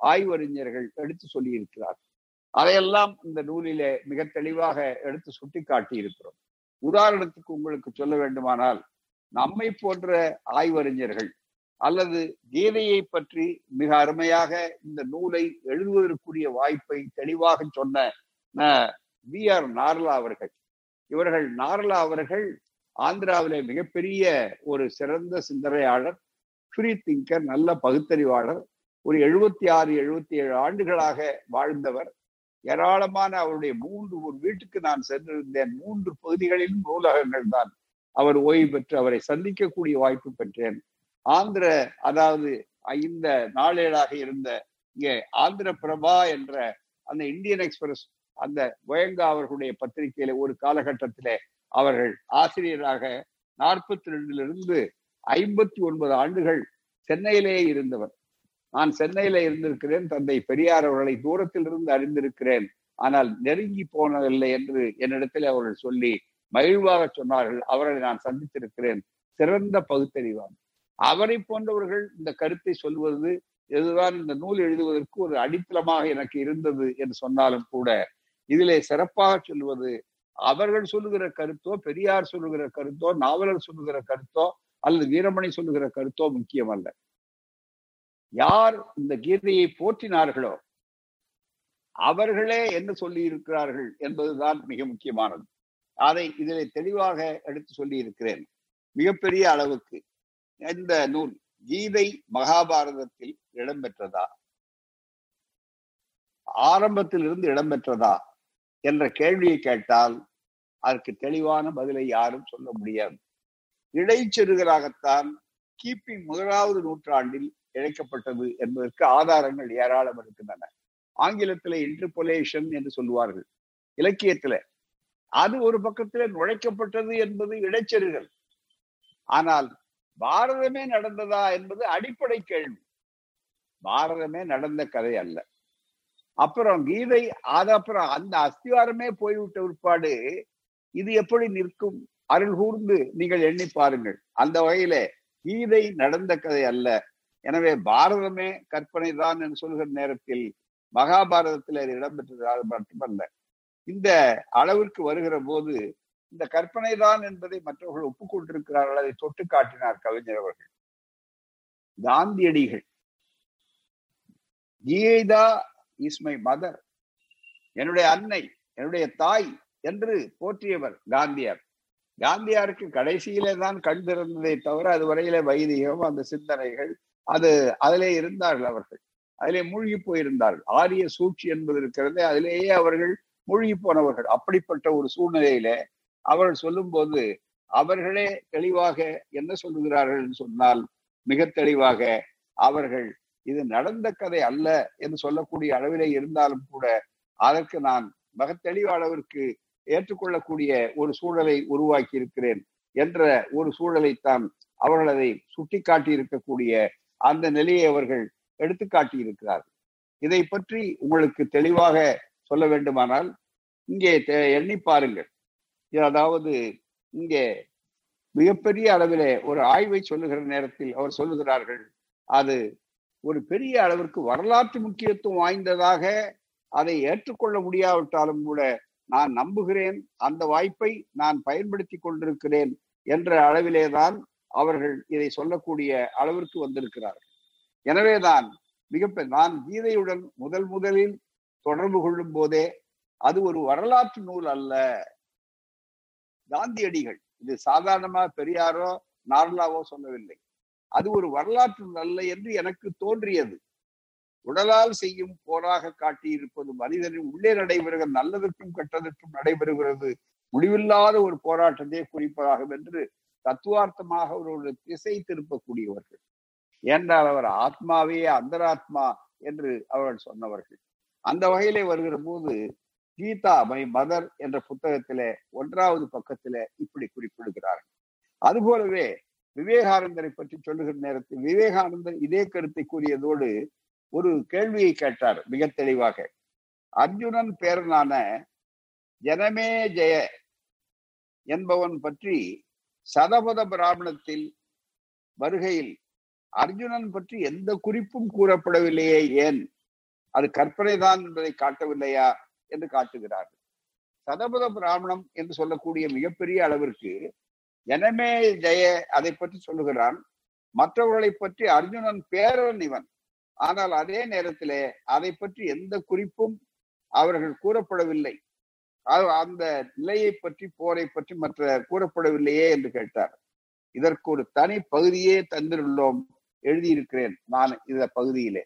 ஆய்வறிஞர்கள் எடுத்து சொல்லியிருக்கிறார். அதையெல்லாம் இந்த நூலிலே மிக தெளிவாக எடுத்து சுட்டி காட்டி இருக்கிறோம் உதாரணத்துக்கு உங்களுக்கு சொல்ல வேண்டுமானால் நம்மை போன்ற ஆய்வறிஞர்கள் அல்லது கீதையை பற்றி மிக அருமையாக இந்த நூலை எழுதுவதற்குரிய வாய்ப்பை தெளிவாக சொன்ன வி. ஆர். நார்லா அவர்கள். இவர்கள் நார்லா அவர்கள் ஆந்திராவிலே மிகப்பெரிய ஒரு சிறந்த சிந்தனையாளர் ஃப்ரீ திங்கர் நல்ல பகுத்தறிவாளர் ஒரு எழுபத்தி ஆறு எழுபத்தி ஏழு ஆண்டுகளாக வாழ்ந்தவர். ஏராளமான அவருடைய மூன்று ஒரு வீட்டுக்கு நான் சென்றிருந்தேன். மூன்று பகுதிகளிலும் நூலகங்கள் தான். அவர் ஓய்வு பெற்று அவரை சந்திக்கக்கூடிய வாய்ப்பு பெற்றேன். ஆந்திர அதாவது இந்த நாளேடாக இருந்த இங்கே ஆந்திர பிரபா என்ற அந்த இந்தியன் எக்ஸ்பிரஸ் அந்த கோயங்கா அவர்களுடைய பத்திரிகையில ஒரு காலகட்டத்திலே அவர்கள் ஆசிரியராக நாற்பத்தி ரெண்டுல இருந்து ஐம்பத்தி ஒன்பது ஆண்டுகள் சென்னையிலேயே இருந்தவர். நான் சென்னையில இருந்திருக்கிறேன் தந்தை பெரியார் அவர்களை தூரத்தில் இருந்து அறிந்திருக்கிறேன். ஆனால் நெருங்கி போனதில்லை என்று என்னிடத்தில் அவர்கள் சொல்லி மகிழ்வாக சொன்னார்கள். அவர்களை நான் சந்தித்திருக்கிறேன். சிறந்த பகுத்தறிவான் அவரை போன்றவர்கள் இந்த கருத்தை சொல்வது இதுதான் இந்த நூல் எழுதுவதற்கு ஒரு அடித்தளமாக எனக்கு இருந்தது என்று சொன்னாலும் கூட இதிலே சிறப்பாக சொல்வது அவர்கள் சொல்லுகிற கருத்தோ பெரியார் சொல்லுகிற கருத்தோ நாவலர் சொல்லுகிற கருத்தோ அல்லது வீரமணி சொல்லுகிற கருத்தோ முக்கியம் அல்ல யார் இந்த கீதையை போற்றினார்களோ அவர்களே என்ன சொல்லி இருக்கிறார்கள் என்பதுதான் மிக முக்கியமானது. அதை இதிலே தெளிவாக எடுத்து சொல்லி இருக்கிறேன் மிகப்பெரிய அளவுக்கு இந்த நூல் கீதை மகாபாரதத்தில் இடம்பெற்றதா? ஆரம்பத்தில் இருந்து இடம்பெற்றதா? என்ற கேள்வியை கேட்டால் அதற்கு தெளிவான பதிலை யாரும் சொல்ல முடியாது. இடைச்செருகலாகத்தான் கிபி முதலாவது நூற்றாண்டில் இழைக்கப்பட்டது என்பதற்கு ஆதாரங்கள் ஏராளம் இருக்கின்றன. ஆங்கிலத்துல இன்டர்பொலேஷன் என்று சொல்லுவார்கள். இலக்கியத்துல. அது ஒரு பக்கத்துல நுழைக்கப்பட்டது என்பது இடைச்செருகல். ஆனால் பாரதமே நடந்ததா என்பது அடிப்படை கேள்வி. பாரதமே நடந்த கதை அல்ல. அப்புறம் கீதை அது அப்புறம் அந்த அஸ்திவாரமே போய்விட்ட உட்பாடு இது எப்படி நிற்கும்? அருள் கூர்ந்து நீங்கள் எண்ணி பாருங்கள். அந்த வகையில கீதை நடந்த கதை அல்ல. எனவே பாரதமே கற்பனை தான் என்று சொல்கிற நேரத்தில் மகாபாரதத்தில் அது இடம்பெற்றது மட்டுமல்ல. இந்த அளவிற்கு வருகிற போது இந்த கற்பனை தான் என்பதை மற்றவர்கள் ஒப்புக்கொண்டிருக்கிறார்கள். அதை தொட்டு காட்டினார் கவிஞர் அவர்கள். காந்தியடிகள். Gita is my mother. என்னுடைய அன்னை என்னுடைய தாய் என்று போற்றியவர் காந்தியார். காந்தியாருக்கு கடைசியில தான் கண் திறந்ததை தவிர அது வரையில வைதிகம் அந்த சிந்தனைகள் அது அதிலே இருந்தார்கள் அவர்கள். அதிலே மூழ்கி போயிருந்தார்கள். ஆரிய சூழ்ச்சி என்பது இருக்கிறது அதிலேயே அவர்கள் மூழ்கி போனவர்கள். அப்படிப்பட்ட ஒரு சூழ்நிலையில அவர்கள் சொல்லும் போது அவர்களே தெளிவாக என்ன சொல்லுகிறார்கள் என்று சொன்னால் மிக தெளிவாக அவர்கள் இது நடந்த கதை அல்ல என்று சொல்லக்கூடிய அளவிலே இருந்தாலும் கூட அதற்கு நான் மிக தெளிவான அளவிற்கு ஏற்றுக்கொள்ளக்கூடிய ஒரு சூழலை உருவாக்கி இருக்கிறேன் என்ற ஒரு சூழலைத்தான் அவர்கள் அதை சுட்டிக்காட்டி இருக்கக்கூடிய அந்த நிலையை அவர்கள் எடுத்துக்காட்டி இருக்கிறார்கள் இதை பற்றி உங்களுக்கு தெளிவாக சொல்ல வேண்டுமானால் இங்கே எண்ணி பாருங்கள். அதாவது இங்கே மிகப்பெரிய அளவிலே ஒரு ஆய்வை சொல்லுகிற நேரத்தில் அவர் சொல்லுகிறார்கள் அது ஒரு பெரிய அளவிற்கு வரலாற்று முக்கியத்துவம் வாய்ந்ததாக அதை ஏற்றுக்கொள்ள முடியாவிட்டாலும் கூட நான் நம்புகிறேன் அந்த வாய்ப்பை நான் பயன்படுத்தி கொண்டிருக்கிறேன் என்ற அளவிலேதான் அவர்கள் இதை சொல்லக்கூடிய அளவிற்கு வந்திருக்கிறார்கள். எனவேதான் மிக நான் கீதையுடன் முதல் முதலில் தொடர்பு கொள்ளும் போதே அது ஒரு வரலாற்று நூல் அல்ல. காந்தியடிகள் இது சாதாரணமா பெரியாரோ நார்லாவோ சொல்லவில்லை. அது ஒரு வரலாற்று அல்ல என்று எனக்கு தோன்றியது. உடலால் செய்யும் போராக காட்டியிருப்பது மனிதனின் உள்ளே நடைபெறுகிற நல்லதற்கும் கெட்டதற்கும் நடைபெறுகிறது. முடிவில்லாத ஒரு போராட்டத்தை குறிப்பதாகும் என்று தத்துவார்த்தமாக ஒரு திசை திருப்பக்கூடியவர்கள். என்றால் அவர் ஆத்மாவே அந்தராத்மா என்று அவர்கள் சொன்னவர்கள். அந்த வகையிலே வருகிற போது கீதா மை மதர் என்ற புத்தகத்திலே ஒன்றாவது பக்கத்திலே இப்படி குறிப்பிடுகிறார்கள் அதுபோலவே விவேகானந்தரை பற்றி சொல்லுகிற நேரத்தில் விவேகானந்தர் இதே கருத்தை கூறியதோடு ஒரு கேள்வியை கேட்டார் மிக தெளிவாக. அர்ஜுனன் பேரனான ஜனமே ஜெய என்பவன் பற்றி சதபத பிராமணத்தில் வருகையில் அர்ஜுனன் பற்றி எந்த குறிப்பும் கூறப்படவில்லையே ஏன்? அது கற்பனை தான் என்பதை காட்டவில்லையா என்று காட்டுகிறார். சதபத பிராமணம் என்று சொல்லக்கூடிய மிகப்பெரிய அளவிற்கு ஜனமே ஜெய அதை பற்றி சொல்லுகிறான். மற்றவர்களை பற்றி அர்ஜுனன் பேரன் இவன். ஆனால் அதே நேரத்திலே அதை பற்றி எந்த குறிப்பும் அவர்கள் கூறப்படவில்லை. அந்த நிலையை பற்றி போரை பற்றி மற்ற கூறப்படவில்லையே என்று கேட்டார். இதற்கு ஒரு தனி பகுதியே தந்திருள்ளோம் எழுதியிருக்கிறேன் நான் இந்த பகுதியிலே.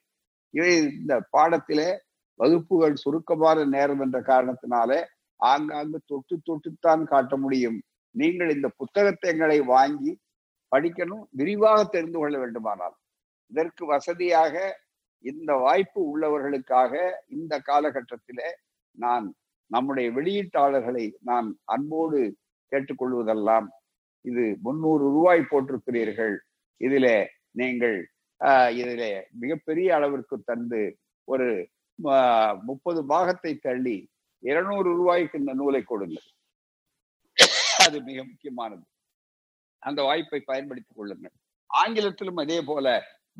இவை இந்த பாடத்திலே வகுப்புகள் சுருக்கமான நேரம் என்ற காரணத்தினாலே ஆங்காங்கு தொட்டு தொட்டுத்தான் காட்ட முடியும். நீங்கள் இந்த புத்தகத்தை எங்களை வாங்கி படிக்கணும் விரிவாக தெரிந்து கொள்ள வேண்டுமானால். இதற்கு வசதியாக இந்த வாய்ப்பு உள்ளவர்களுக்காக இந்த காலகட்டத்திலே நான் நம்முடைய வெளியீட்டாளர்களை நான் அன்போடு கேட்டுக்கொள்வதெல்லாம் இது முன்னூறு ரூபாய் போட்டிருக்கிறீர்கள். இதிலே நீங்கள் இதிலே மிகப்பெரிய அளவிற்கு தந்து ஒரு முப்பது பாகத்தை தள்ளி இருநூறு ரூபாய்க்கு இந்த நூலை கொடுங்கள். அது மிக முக்கியமானது. அந்த வாய்ப்பை பயன்படுத்திக் கொள்ளுங்கள். ஆங்கிலத்திலும் அதே போல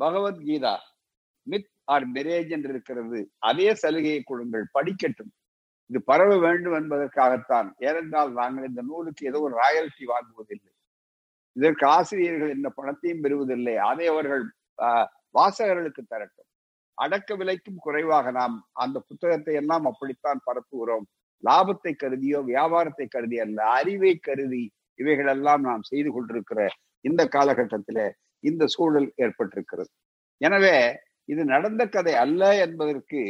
பகவத்கீதா மித் ஆர் மெரேஜ் என்று இருக்கிறது. அதே சலுகையை கொடுங்கள் படிக்கட்டும். இது பரவ வேண்டும் என்பதற்காகத்தான். ஏனென்றால் நாங்கள் இந்த நூலுக்கு ஏதோ ஒரு ராயல்டி வாங்குவதில்லை. இதற்கு ஆசிரியர்கள் இந்த பணத்தையும் பெறுவதில்லை. அதை அவர்கள் வாசகர்களுக்கு தரட்டும். அடக்க விலைக்கும் குறைவாக நாம் அந்த புத்தகத்தை எல்லாம் அப்படித்தான் பரப்புகிறோம். லாபத்தை கருதியோ வியாபாரத்தை கருதி அல்ல அறிவை கருதி இவைகளெல்லாம் நாம் செய்து கொண்டிருக்கிற இந்த காலகட்டத்தில இந்த சூழல் ஏற்பட்டிருக்கிறது. எனவே இது நடந்த கதை அல்ல என்பதற்கு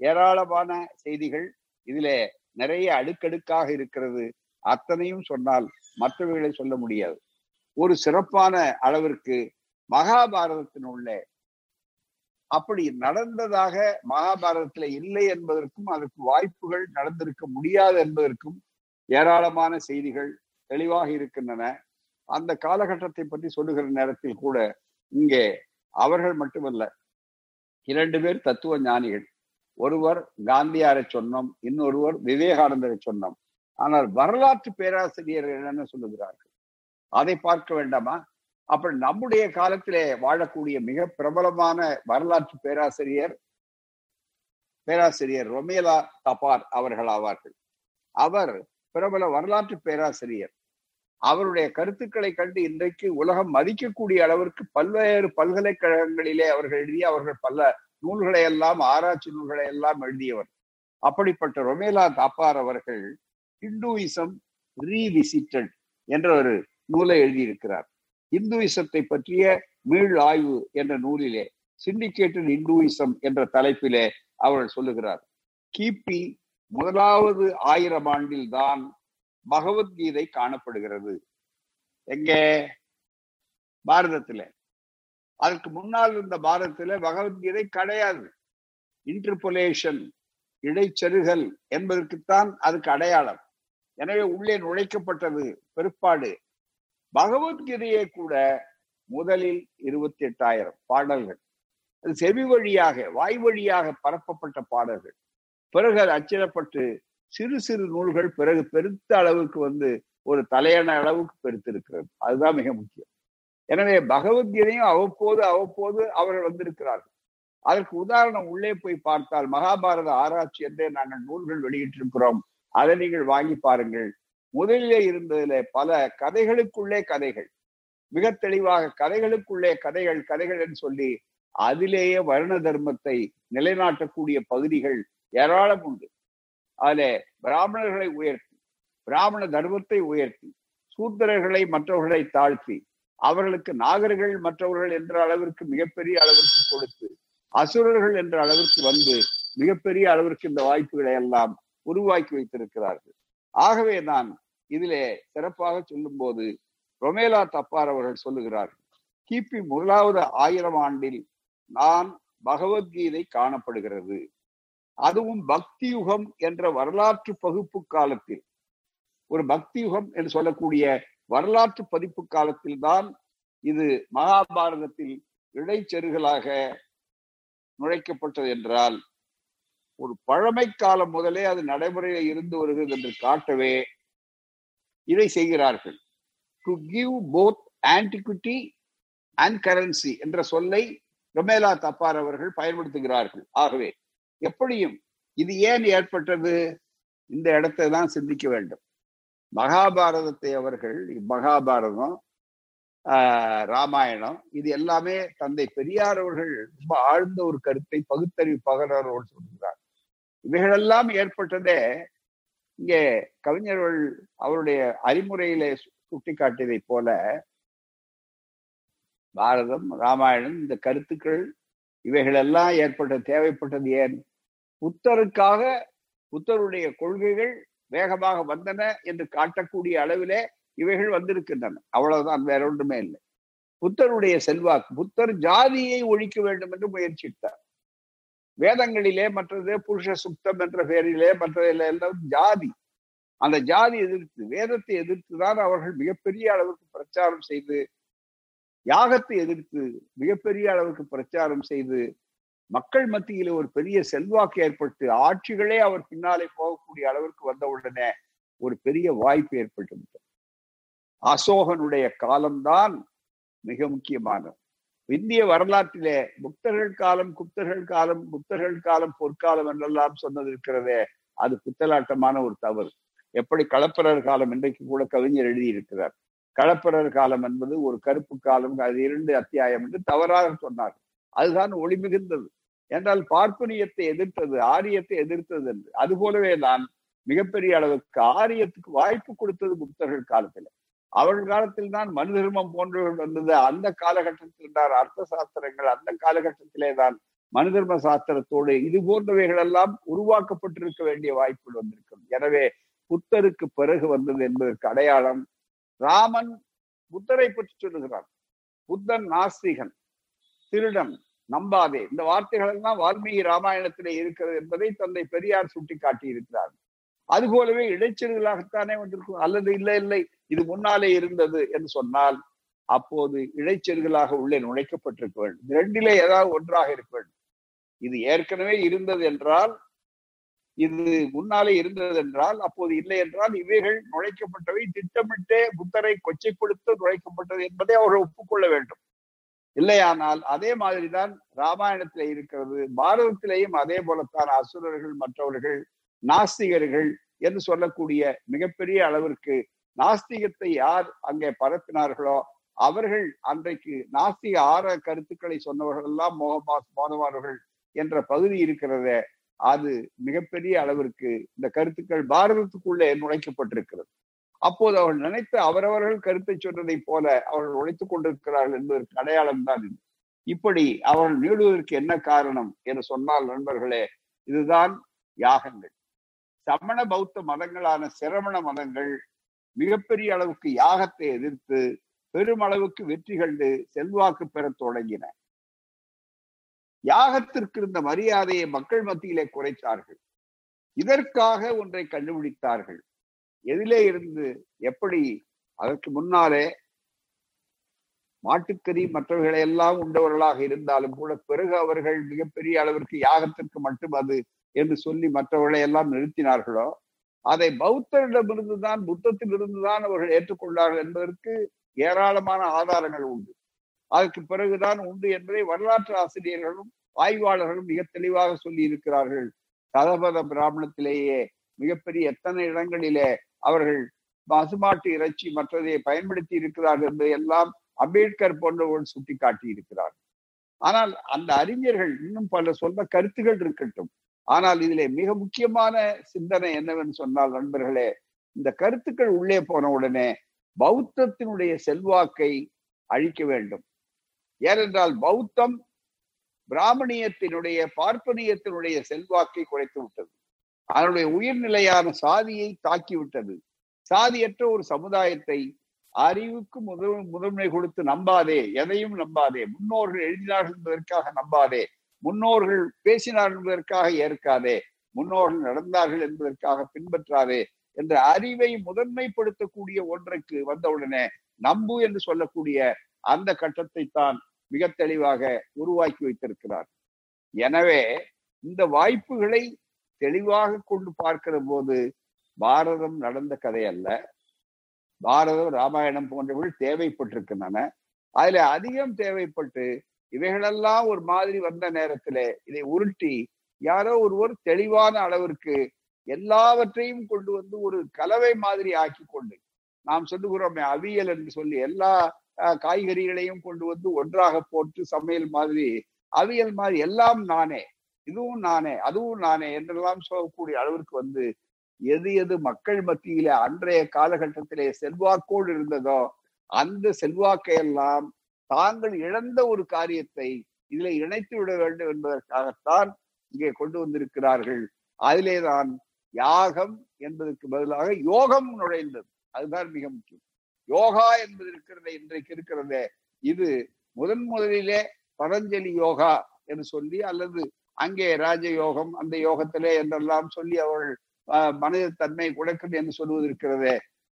ஏராளமான செய்திகள் இதிலே நிறைய அடுக்கடுக்காக இருக்கிறது. அத்தனையும் சொன்னால் மற்றவர்களை சொல்ல முடியாது. ஒரு சிறப்பான அளவிற்கு மகாபாரதத்தின் உள்ள அப்படி நடந்ததாக மகாபாரதத்துல இல்லை என்பதற்கும் அதற்கு வாய்ப்புகள் நடந்திருக்க முடியாது என்பதற்கும் ஏராளமான செய்திகள் தெளிவாக இருக்கின்றன. அந்த காலகட்டத்தை பற்றி சொல்லுகிற நேரத்தில் கூட இங்கே அவர்கள் மட்டுமல்ல இரண்டு பேர் தத்துவ ஞானிகள். ஒருவர் காந்தியாரை சொன்னோம் இன்னொருவர் விவேகானந்தரை சொன்னோம். ஆனால் வரலாற்று பேராசிரியர் என்னென்ன சொல்லுகிறார்கள். அதை பார்க்க வேண்டாமா? அப்படி நம்முடைய காலத்திலே வாழக்கூடிய மிக பிரபலமான வரலாற்று பேராசிரியர் பேராசிரியர் ரொமேலா தபார் அவர்கள் ஆவார்கள். அவர் பிரபல வரலாற்று பேராசிரியர். அவருடைய கருத்துக்களை கண்டு இன்றைக்கு உலகம் மதிக்கக்கூடிய அளவிற்கு பல்வேறு பல்கலைக்கழகங்களிலே அவர்கள் எழுதிய அவர்கள் பல நூல்களை எல்லாம் ஆராய்ச்சி நூல்களை எல்லாம் எழுதியவர். அப்படிப்பட்ட ரொமேலா தாப்பார் அவர்கள் ஹிந்துயிசம் ரீவிசிட்டட் என்ற ஒரு நூலை எழுதியிருக்கிறார். இந்துயிசத்தை பற்றிய மீள் ஆய்வு என்ற நூலிலே சிண்டிகேட்டட் இந்துயிசம் என்ற தலைப்பிலே அவர்கள் சொல்லுகிறார். கிபி முதலாவது ஆயிரம் ஆண்டில் தான் பகவத்கீதை காணப்படுகிறது. எங்கே? பாரதத்துல. அதற்கு முன்னால் இருந்த பாரதத்துல பகவத்கீதை கிடையாது. இன்டர்பொலேஷன் இடைச்செருகல் என்பதற்குத்தான் அதுக்கு அடையாளம். எனவே உள்ளே நுழைக்கப்பட்டது பிற்பாடு. பகவத்கீதையை கூட முதலில் இருபத்தி எட்டாயிரம் பாடல்கள். அது செவி வழியாக வாய் வழியாக பரப்பப்பட்ட பாடல்கள். பிறகு அது அச்சிடப்பட்டு சிறு சிறு நூல்கள் பிறகு பெருத்த அளவுக்கு வந்து ஒரு தலையான அளவுக்கு பெருத்திருக்கிறது. அதுதான் மிக முக்கியம். எனவே பகவத்கீதையும் அவ்வப்போது அவ்வப்போது அவர்கள் வந்திருக்கிறார்கள். அதற்கு உதாரணம் உள்ளே போய் பார்த்தால் மகாபாரத ஆராய்ச்சி என்றே நாங்கள் நூல்கள் வெளியிட்டிருக்கிறோம். அதை நீங்கள் வாங்கி பாருங்கள். முதலிலே இருந்ததுல பல கதைகளுக்குள்ளே கதைகள். மிக தெளிவாக கதைகளுக்குள்ளே கதைகள் கதைகள் என்று சொல்லி அதிலேயே வருண தர்மத்தை நிலைநாட்டக்கூடிய பகுதிகள் ஏராளம் உண்டு. அதில பிராமணர்களை உயர்த்தி பிராமண தர்மத்தை உயர்த்தி சூத்திரர்களை மற்றவர்களை தாழ்த்தி அவர்களுக்கு நாகர்கள் மற்றவர்கள் என்ற அளவிற்கு மிகப்பெரிய அளவிற்கு கொடுத்து அசுரர்கள் என்ற அளவிற்கு வந்து மிகப்பெரிய அளவிற்கு இந்த வாய்ப்புகளை எல்லாம் உருவாக்கி வைத்திருக்கிறார்கள். ஆகவே நான் இதிலே சிறப்பாக சொல்லும் போது ரொமேலா தப்பார் அவர்கள் சொல்லுகிறார்கள் கிபி முதலாவது ஆயிரம் ஆண்டில் நான் பகவத்கீதை காணப்படுகிறது. அதுவும் பக்தி யுகம் என்ற வரலாற்று பகுப்பு காலத்தில். ஒரு பக்தி யுகம் என்று சொல்லக்கூடிய வரலாற்று பதிப்பு காலத்தில் தான் இது மகாபாரதத்தில் இடைச்செருகலாக நுழைக்கப்பட்டது என்றால் ஒரு பழமை காலம் முதலே அது நடைமுறையில் இருந்து வருகிறது என்று காட்டவே இதை செய்கிறார்கள். To give both antiquity and currency என்ற சொல்லை ரொமேலா தப்பார் அவர்கள் பயன்படுத்துகிறார்கள். ஆகவே எப்படியும் இது ஏன் ஏற்பட்டது? இந்த இடத்தை தான் சிந்திக்க வேண்டும். மகாபாரதத்தை அவர்கள் மகாபாரதம் ஆஹ் ராமாயணம் இது எல்லாமே தந்தை பெரியார் அவர்கள் ரொம்ப ஆழ்ந்த ஒரு கருத்தை பகுத்தறிவு பகரரோடு சொல்கிறார் இவைகளெல்லாம் ஏற்பட்டதே இங்கே கவிஞர்கள் அவருடைய அறிமுறையிலே சுட்டிக்காட்டியதை போல பாரதம் ராமாயணம் இந்த கருத்துக்கள் இவைகளெல்லாம் ஏற்பட்ட தேவைப்பட்டது ஏன்? புத்தருக்காக புத்தருடைய கொள்கைகள் வேகமாக வந்தன என்று காட்டக்கூடிய அளவிலே இவைகள் வந்திருக்கின்றன. அவ்வளவுதான் வேற ஒன்றுமே இல்லை. புத்தருடைய செல்வாக்கு புத்தர் ஜாதியை ஒழிக்க வேண்டும் என்று முயற்சித்தார். வேதங்களிலே மற்றது புருஷ சுத்தம் என்ற பெயரிலே மற்றதில எல்லாம் ஜாதி. அந்த ஜாதி எதிர்த்து வேதத்தை எதிர்த்து தான் அவர்கள் மிகப்பெரிய அளவுக்கு பிரச்சாரம் செய்து யாகத்தை எதிர்த்து மிகப்பெரிய அளவுக்கு பிரச்சாரம் செய்து மக்கள் மத்தியில ஒரு பெரிய செல்வாக்கு ஏற்பட்டு ஆட்சிகளே அவர் பின்னாலே போகக்கூடிய அளவிற்கு வந்தவுடனே ஒரு பெரிய வாய்ப்பு ஏற்பட்டு விட்டது அசோகனுடைய காலம்தான் மிக முக்கியமானது. இந்திய வரலாற்றிலே புக்தர்கள் காலம் குப்தர்கள் காலம் புத்தர்கள் காலம் பொற்காலம் என்றெல்லாம் சொன்னது இருக்கிறதே அது புத்தலாட்டமான ஒரு தவறு. எப்படி களப்பிரர் காலம் இன்றைக்கு கூட கவிஞர் எழுதியிருக்கிறார். களப்பிரர் காலம் என்பது ஒரு கருப்பு காலம் அது இரண்டு அத்தியாயம் என்று தவறாக சொன்னார் அதுதான் ஒளி மிகுந்தது. என்றால் பார்ப்பனியத்தை எதிர்த்தது ஆரியத்தை எதிர்த்தது என்று. அது போலவே தான் மிகப்பெரிய அளவுக்கு ஆரியத்துக்கு வாய்ப்பு கொடுத்தது புத்தர்கள் காலத்தில். அவர்கள் காலத்தில் தான் மனு தர்மம் போன்றவர்கள் வந்தது. அந்த காலகட்டத்தில் தான் அர்த்த சாஸ்திரங்கள் அந்த காலகட்டத்திலே தான் மனு தர்ம சாஸ்திரத்தோடு இது போன்றவைகள் எல்லாம் உருவாக்கப்பட்டிருக்க வேண்டிய வாய்ப்புகள் வந்திருக்கும் எனவே புத்தருக்கு பிறகு வந்தது என்பதற்கு அடையாளம் ராமன் புத்தரை பற்றி சொல்லுகிறான் புத்தன் நாஸ்திகன் திருடன் நம்பாதே. இந்த வார்த்தைகள் எல்லாம் வால்மீகி ராமாயணத்திலே இருக்கிறது என்பதை தந்தை பெரியார் சுட்டி காட்டி இருக்கிறார் அது போலவே இடைச்செருகளாகத்தானே வந்திருக்கும். அல்லது இல்லை இல்லை இது முன்னாலே இருந்தது என்று சொன்னால் அப்போது இடைச்செருகளாக உள்ளே நுழைக்கப்பட்டிருக்க வேண்டும். இரண்டிலே ஏதாவது ஒன்றாக இருக்க வேண்டும். இது ஏற்கனவே இருந்தது என்றால் இது முன்னாலே இருந்தது என்றால் அப்போது இல்லை என்றால் இவைகள் நுழைக்கப்பட்டவை திட்டமிட்டே புத்தரை கொச்சைப்படுத்த நுழைக்கப்பட்டது என்பதை அவர்கள் ஒப்புக்கொள்ள வேண்டும். இல்லையானால் அதே மாதிரிதான் ராமாயணத்திலே இருக்கிறது. பாரதத்திலேயும் அதே போலத்தான் அசுரர்கள் மற்றவர்கள் நாஸ்திகர்கள் என்று சொல்லக்கூடிய மிகப்பெரிய அளவிற்கு நாஸ்திகத்தை யார் அங்கே பரப்பினார்களோ அவர்கள் அன்றைக்கு நாஸ்திக ஆற கருத்துக்களை சொன்னவர்கள் எல்லாம் மோகமாஸ் மோதவார்கள் என்ற பகுதி இருக்கிறதே. அது மிகப்பெரிய அளவிற்கு இந்த கருத்துக்கள் பாரதத்துக்குள்ளே நுழைக்கப்பட்டிருக்கிறது. அப்போது அவர்கள் நினைத்த அவரவர்கள் கருத்தை சொன்னதை போல அவர்கள் உழைத்துக் கொண்டிருக்கிறார்கள் என்பதற்கு அடையாளம் தான் இது. இப்படி அவர்கள் நீடுவதற்கு என்ன காரணம் என்று சொன்னால் நண்பர்களே இதுதான் யாகங்கள். சமண பௌத்த மதங்களான சிரமண மதங்கள் மிகப்பெரிய அளவுக்கு யாகத்தை எதிர்த்து பெருமளவுக்கு வெற்றி கண்டு செல்வாக்கு பெற தொடங்கின. யாகத்திற்கு இருந்த மரியாதையை மக்கள் மத்தியிலே குறைத்தார்கள். இதற்காக ஒன்றை கண்டுபிடித்தார்கள். எதிலே இருந்து எப்படி அதற்கு முன்னாலே மாட்டுக்கறி மற்றவர்களை எல்லாம் உண்டவர்களாக இருந்தாலும் கூட பிறகு அவர்கள் மிகப்பெரிய அளவிற்கு யாகத்திற்கு மட்டும் அது என்று சொல்லி மற்றவர்களை எல்லாம் நிறுத்தினார்களோ அதை பௌத்தரிடமிருந்துதான் புத்தத்திலிருந்துதான் அவர்கள் ஏற்றுக்கொண்டார்கள் என்பதற்கு ஏராளமான ஆதாரங்கள் உண்டு. அதற்கு பிறகுதான் உண்டு என்பதை வரலாற்று ஆசிரியர்களும் ஆய்வாளர்களும் மிக தெளிவாக சொல்லி இருக்கிறார்கள் சதபத பிராமணத்திலேயே மிகப்பெரிய எத்தனை இடங்களிலே அவர்கள் பசுமாட்டு இறைச்சி மற்றதை பயன்படுத்தி இருக்கிறார்கள் என்பதை எல்லாம் அம்பேத்கர் போன்றவர்கள் சுட்டி காட்டி இருக்கிறார் ஆனால் அந்த அறிஞர்கள் இன்னும் பல சொன்ன கருத்துகள் இருக்கட்டும். ஆனால் இதிலே மிக முக்கியமான சிந்தனை என்னவென்று சொன்னால் நண்பர்களே இந்த கருத்துக்கள் உள்ளே போன உடனே பௌத்தத்தினுடைய செல்வாக்கை அழிக்க வேண்டும். ஏனென்றால் பௌத்தம் பிராமணியத்தினுடைய பார்ப்பனியத்தினுடைய செல்வாக்கை குறைத்து விட்டது. அதனுடைய உயிர்நிலையான சாதியை தாக்கிவிட்டது. சாதியற்ற ஒரு சமுதாயத்தை அறிவுக்கு முதல் முதன்மை கொடுத்து நம்பாதே எதையும் நம்பாதே. முன்னோர்கள் எழுதினார்கள் என்பதற்காக நம்பாதே. முன்னோர்கள் பேசினார்கள் என்பதற்காக ஏற்காதே. முன்னோர்கள் நடந்தார்கள் என்பதற்காக பின்பற்றாதே என்ற அறிவை முதன்மைப்படுத்தக்கூடிய ஒன்றுக்கு வந்தவுடனே நம்பு என்று சொல்லக்கூடிய அந்த கட்டத்தை தான் மிக தெளிவாக உருவாக்கி வைத்திருக்கிறார். எனவே இந்த வாய்ப்புகளை தெளிவாக கொண்டு பார்க்கிற போது பாரதம் நடந்த கதை அல்ல. பாரதம் ராமாயணம் போன்றவர்கள் தேவைப்பட்டிருக்கின்றன. அதுல அதிகம் தேவைப்பட்டு இவைகளெல்லாம் ஒரு மாதிரி வந்த நேரத்துல இதை உருட்டி யாரோ ஒருவர் தெளிவான அளவிற்கு எல்லாவற்றையும் கொண்டு வந்து ஒரு கலவை மாதிரி ஆக்கி கொண்டு நாம் சொல்லுகிறோமே அவியல் என்று சொல்லி எல்லா காய்கறிகளையும் கொண்டு வந்து ஒன்றாக போட்டு சமையல் மாதிரி அவியல் மாதிரி எல்லாம் நானே இதுவும் நானே அதுவும் நானே என்றெல்லாம் சொல்லக்கூடிய அளவிற்கு வந்து எது எது மக்கள் மத்தியிலே அன்றைய காலகட்டத்திலே செல்வாக்கோடு இருந்ததோ அந்த செல்வாக்கை எல்லாம் தாங்கள் இழந்த ஒரு காரியத்தை இதில் இணைத்து விட வேண்டும் என்பதற்காகத்தான் இங்கே கொண்டு வந்திருக்கிறார்கள். அதிலேதான் யாகம் என்பதற்கு பதிலாக யோகம் நுழைந்தது. அதுதான் மிக முக்கியம். யோகா என்பது இருக்கிறது இன்றைக்கு இருக்கிறதே. இது முதன் முதலிலே பதஞ்சலி யோகா என்று சொல்லி அல்லது அங்கே ராஜ யோகம் அந்த யோகத்திலே என்றெல்லாம் சொல்லி அவள் மனித தன்மை குடைக்கிறது என்று சொல்வது இருக்கிறதே.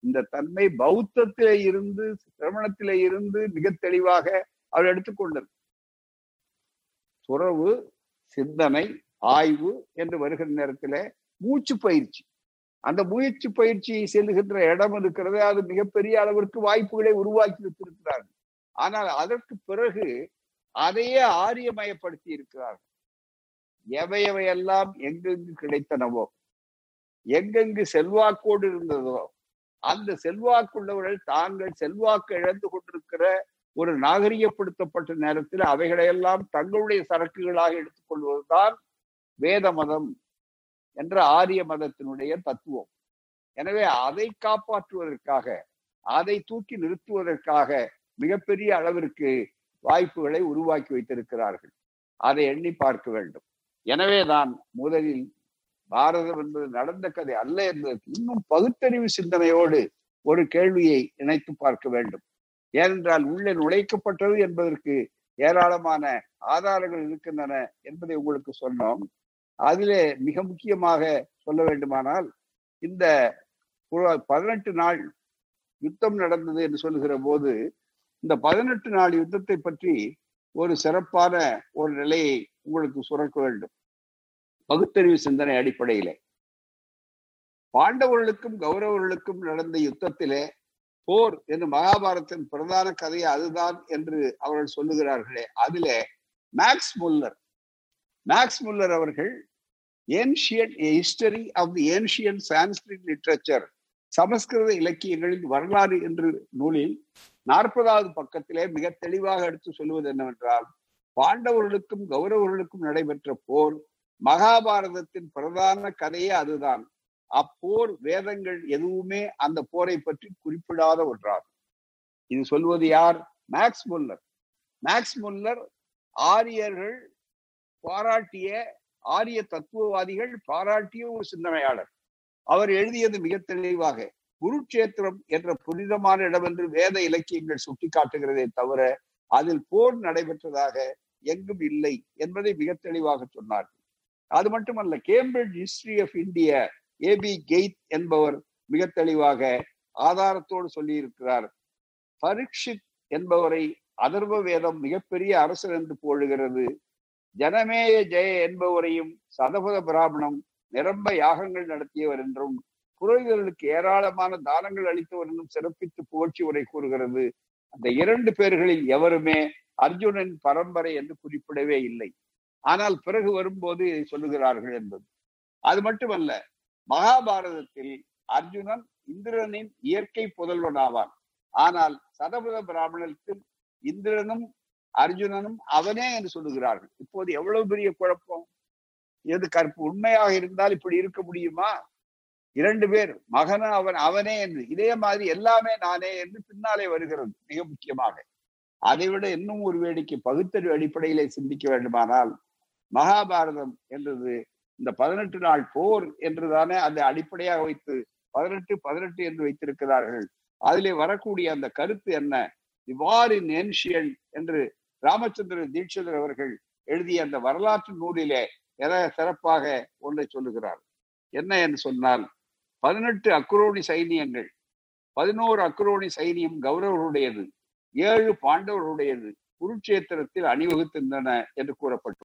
இந்த தன்மை பௌத்தத்திலே இருந்து சிரமணத்திலே இருந்து மிக தெளிவாக அவள் எடுத்துக்கொண்டது. துறவு சிந்தனை ஆய்வு என்று வருகிற நேரத்துல மூச்சு பயிற்சி. அந்த முயற்சி பயிற்சியை செல்லுகின்ற இடம் இருக்கிறது அது மிகப்பெரிய அளவிற்கு வாய்ப்புகளை உருவாக்கி வைத்திருக்கிறார்கள். ஆனால் அதற்கு பிறகு அதையே ஆரியமயப்படுத்தி இருக்கிறார்கள். எவை எவையெல்லாம் எங்கெங்கு கிடைத்தனவோ எங்கெங்கு செல்வாக்கோடு இருந்ததோ அந்த செல்வாக்குள்ளவர்கள் தாங்கள் செல்வாக்கு இழந்து கொண்டிருக்கிற ஒரு நாகரிகப்படுத்தப்பட்ட நேரத்தில் அவைகளையெல்லாம் தங்களுடைய சரக்குகளாக எடுத்துக்கொள்வதுதான் வேத மதம் என்ற ஆரிய மதத்தினுடைய தத்துவம். எனவே அதை காப்பாற்றுவதற்காக அதை தூக்கி நிறுத்துவதற்காக மிகப்பெரிய அளவிற்கு வாய்ப்புகளை உருவாக்கி வைத்திருக்கிறார்கள். அதை எண்ணி பார்க்க வேண்டும். எனவேதான் முதலில் பாரதம் என்பது நடந்த கதை அல்ல என்பதற்கு இன்னும் பகுத்தறிவு சிந்தனையோடு ஒரு கேள்வியை இணைத்து பார்க்க வேண்டும். ஏனென்றால் உள்ளே நுழைக்கப்பட்டது என்பதற்கு ஏராளமான ஆதாரங்கள் இருக்கின்றன என்பதை உங்களுக்கு சொன்னோம். அதிலே மிக முக்கியமாக சொல்ல வேண்டுமானால் இந்த பதினெட்டு நாள் யுத்தம் நடந்தது என்று சொல்லுகிற போது இந்த பதினெட்டு நாள் யுத்தத்தை பற்றி ஒரு சிறப்பான ஒரு நிலையை உங்களுக்கு சுரக்க வேண்டும். பகுத்தறிவு சிந்தனை அடிப்படையிலே. பாண்டவர்களுக்கும் கௌரவர்களுக்கும் நடந்த யுத்தத்திலே போர் என்று மகாபாரத்தின் பிரதான கதை அதுதான் என்று அவர்கள் சொல்லுகிறார்களே அதிலே மேக்ஸ் முல்லர் மேக்ஸ் முல்லர் அவர்கள் ancient history of the ancient Sanskrit literature சமஸ்கிருத இலக்கியங்களின் வரலாறு என்று நூலில் நாற்பதாவது பக்கத்திலே மிக தெளிவாக எடுத்து சொல்லுவது என்னவென்றால் பாண்டவர்களுக்கும் கௌரவர்களுக்கும் நடைபெற்ற போர் மகாபாரதத்தின் பிரதான கதையே அதுதான். அப்போர் வேதங்கள் எதுவுமே அந்த போரை பற்றி குறிப்பிடாத ஒன்றாகும். இது சொல்வது யார்? Maths Muller. மேக்ஸ் முல்லர் ஆரியர்கள் பாராட்டிய ஆரிய தத்துவவாதிகள் பாராட்டிய ஒரு சிந்தனையாளர். அவர் எழுதியது மிக தெளிவாக குருட்சேத்திரம் என்ற புனிதமான இடம் என்று வேத இலக்கியங்கள் சுட்டிக்காட்டுகிறதே தவிர அதில் போர் நடைபெற்றதாக எங்கும் இல்லை என்பதை மிக தெளிவாக சொன்னார்கள் அது மட்டுமல்ல Cambridge history of India A B Keith என்பவர் மிக தெளிவாக ஆதாரத்தோடு சொல்லியிருக்கிறார். பரீட்சித் என்பவரை அதர்வ வேதம் மிகப்பெரிய அரசர் என்று போழுகிறது ஜனமேய ஜெய என்பவரையும் சதபத பிராமணம் நிரம்ப யாகங்கள் நடத்தியவர் என்றும் புரோகிதர்களுக்கு ஏராளமான தானங்கள் அளித்தவர் என்றும் சிறப்பித்து புகழ்ச்சி உரை கூறுகிறது. அந்த இரண்டு பேர்களில் எவருமே அர்ஜுனன் பரம்பரை என்று குறிப்பிடவே இல்லை. ஆனால் பிறகு வரும்போது இதை சொல்லுகிறார்கள் என்பது. அது மட்டுமல்ல மகாபாரதத்தில் அர்ஜுனன் இந்திரனின் இயற்கை புதல்வன் ஆவான். ஆனால் சதபுத பிராமணத்தில் இந்திரனும் அர்ஜுனனும் அவனே என்று சொல்லுகிறார்கள். இப்போது எவ்வளவு பெரிய குழப்பம்? எது கற்பு உண்மையாக இருந்தால் இப்படி இருக்க முடியுமா? இரண்டு பேர் மகனும் அவன் அவனே என்று. இதே மாதிரி எல்லாமே நானே என்று பின்னாலே வருகிறது மிக முக்கியமாக. அதைவிட இன்னும் ஒரு வேடிக்கை பகுத்தறிவு அடிப்படையிலே சிந்திக்க வேண்டுமானால் மகாபாரதம் என்றது இந்த பதினெட்டு நாள் போர் என்றுதானே அதை அடிப்படையாக வைத்து பதினெட்டு பதினெட்டு என்று வைத்திருக்கிறார்கள். அதிலே வரக்கூடிய அந்த கருத்து என்ன? இவ்வாறு ஏன்ஷியன் என்று ராமச்சந்திர தீட்சிதர் அவர்கள் எழுதிய அந்த வரலாற்று நூலிலே என சிறப்பாக ஒன்றை சொல்லுகிறார்? என்ன என்று சொன்னால் பதினெட்டு அக்ரோனி சைனியங்கள் பதினோரு அக்ரோனி சைனியம் கௌரவருடையது ஏழு பாண்டவர்களுடையது குருட்சேத்திரத்தில் அணிவகுத்திருந்தன என்று கூறப்பட்டு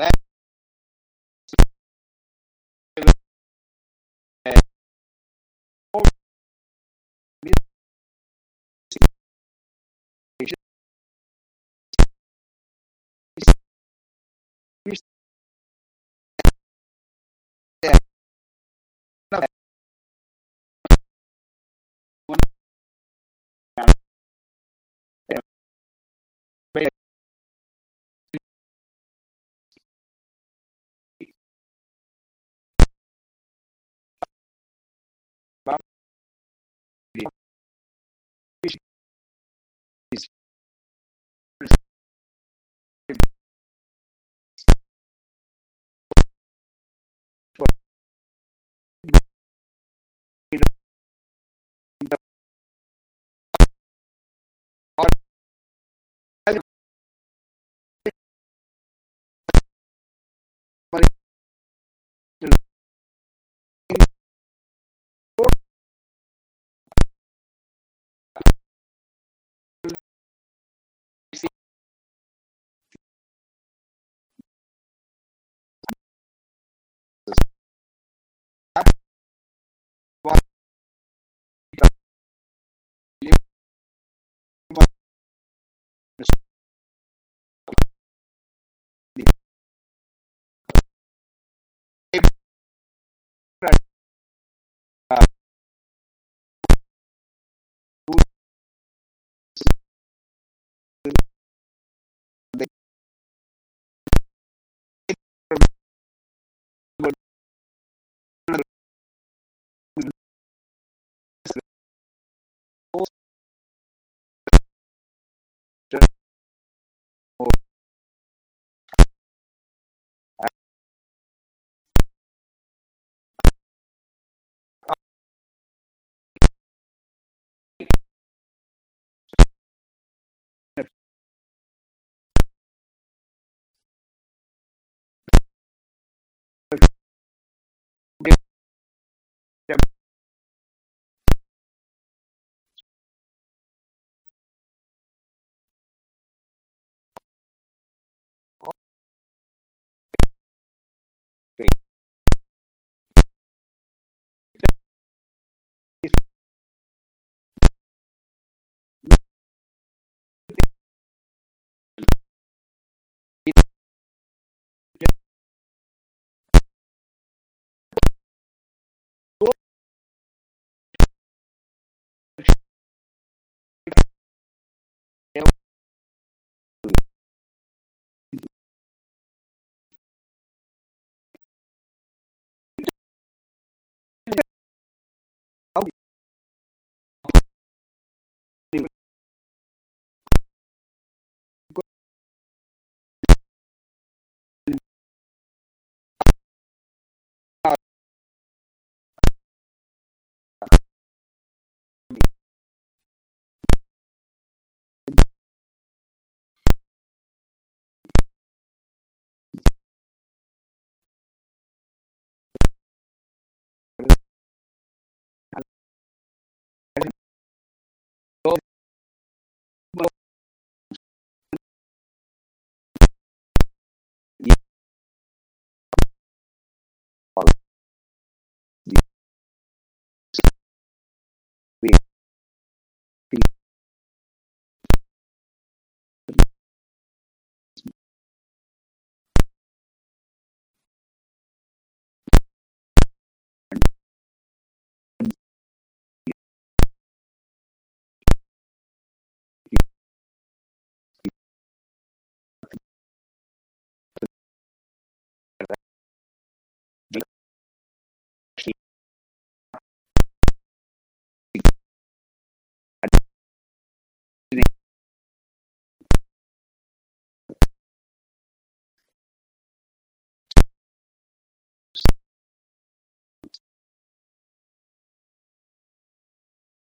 That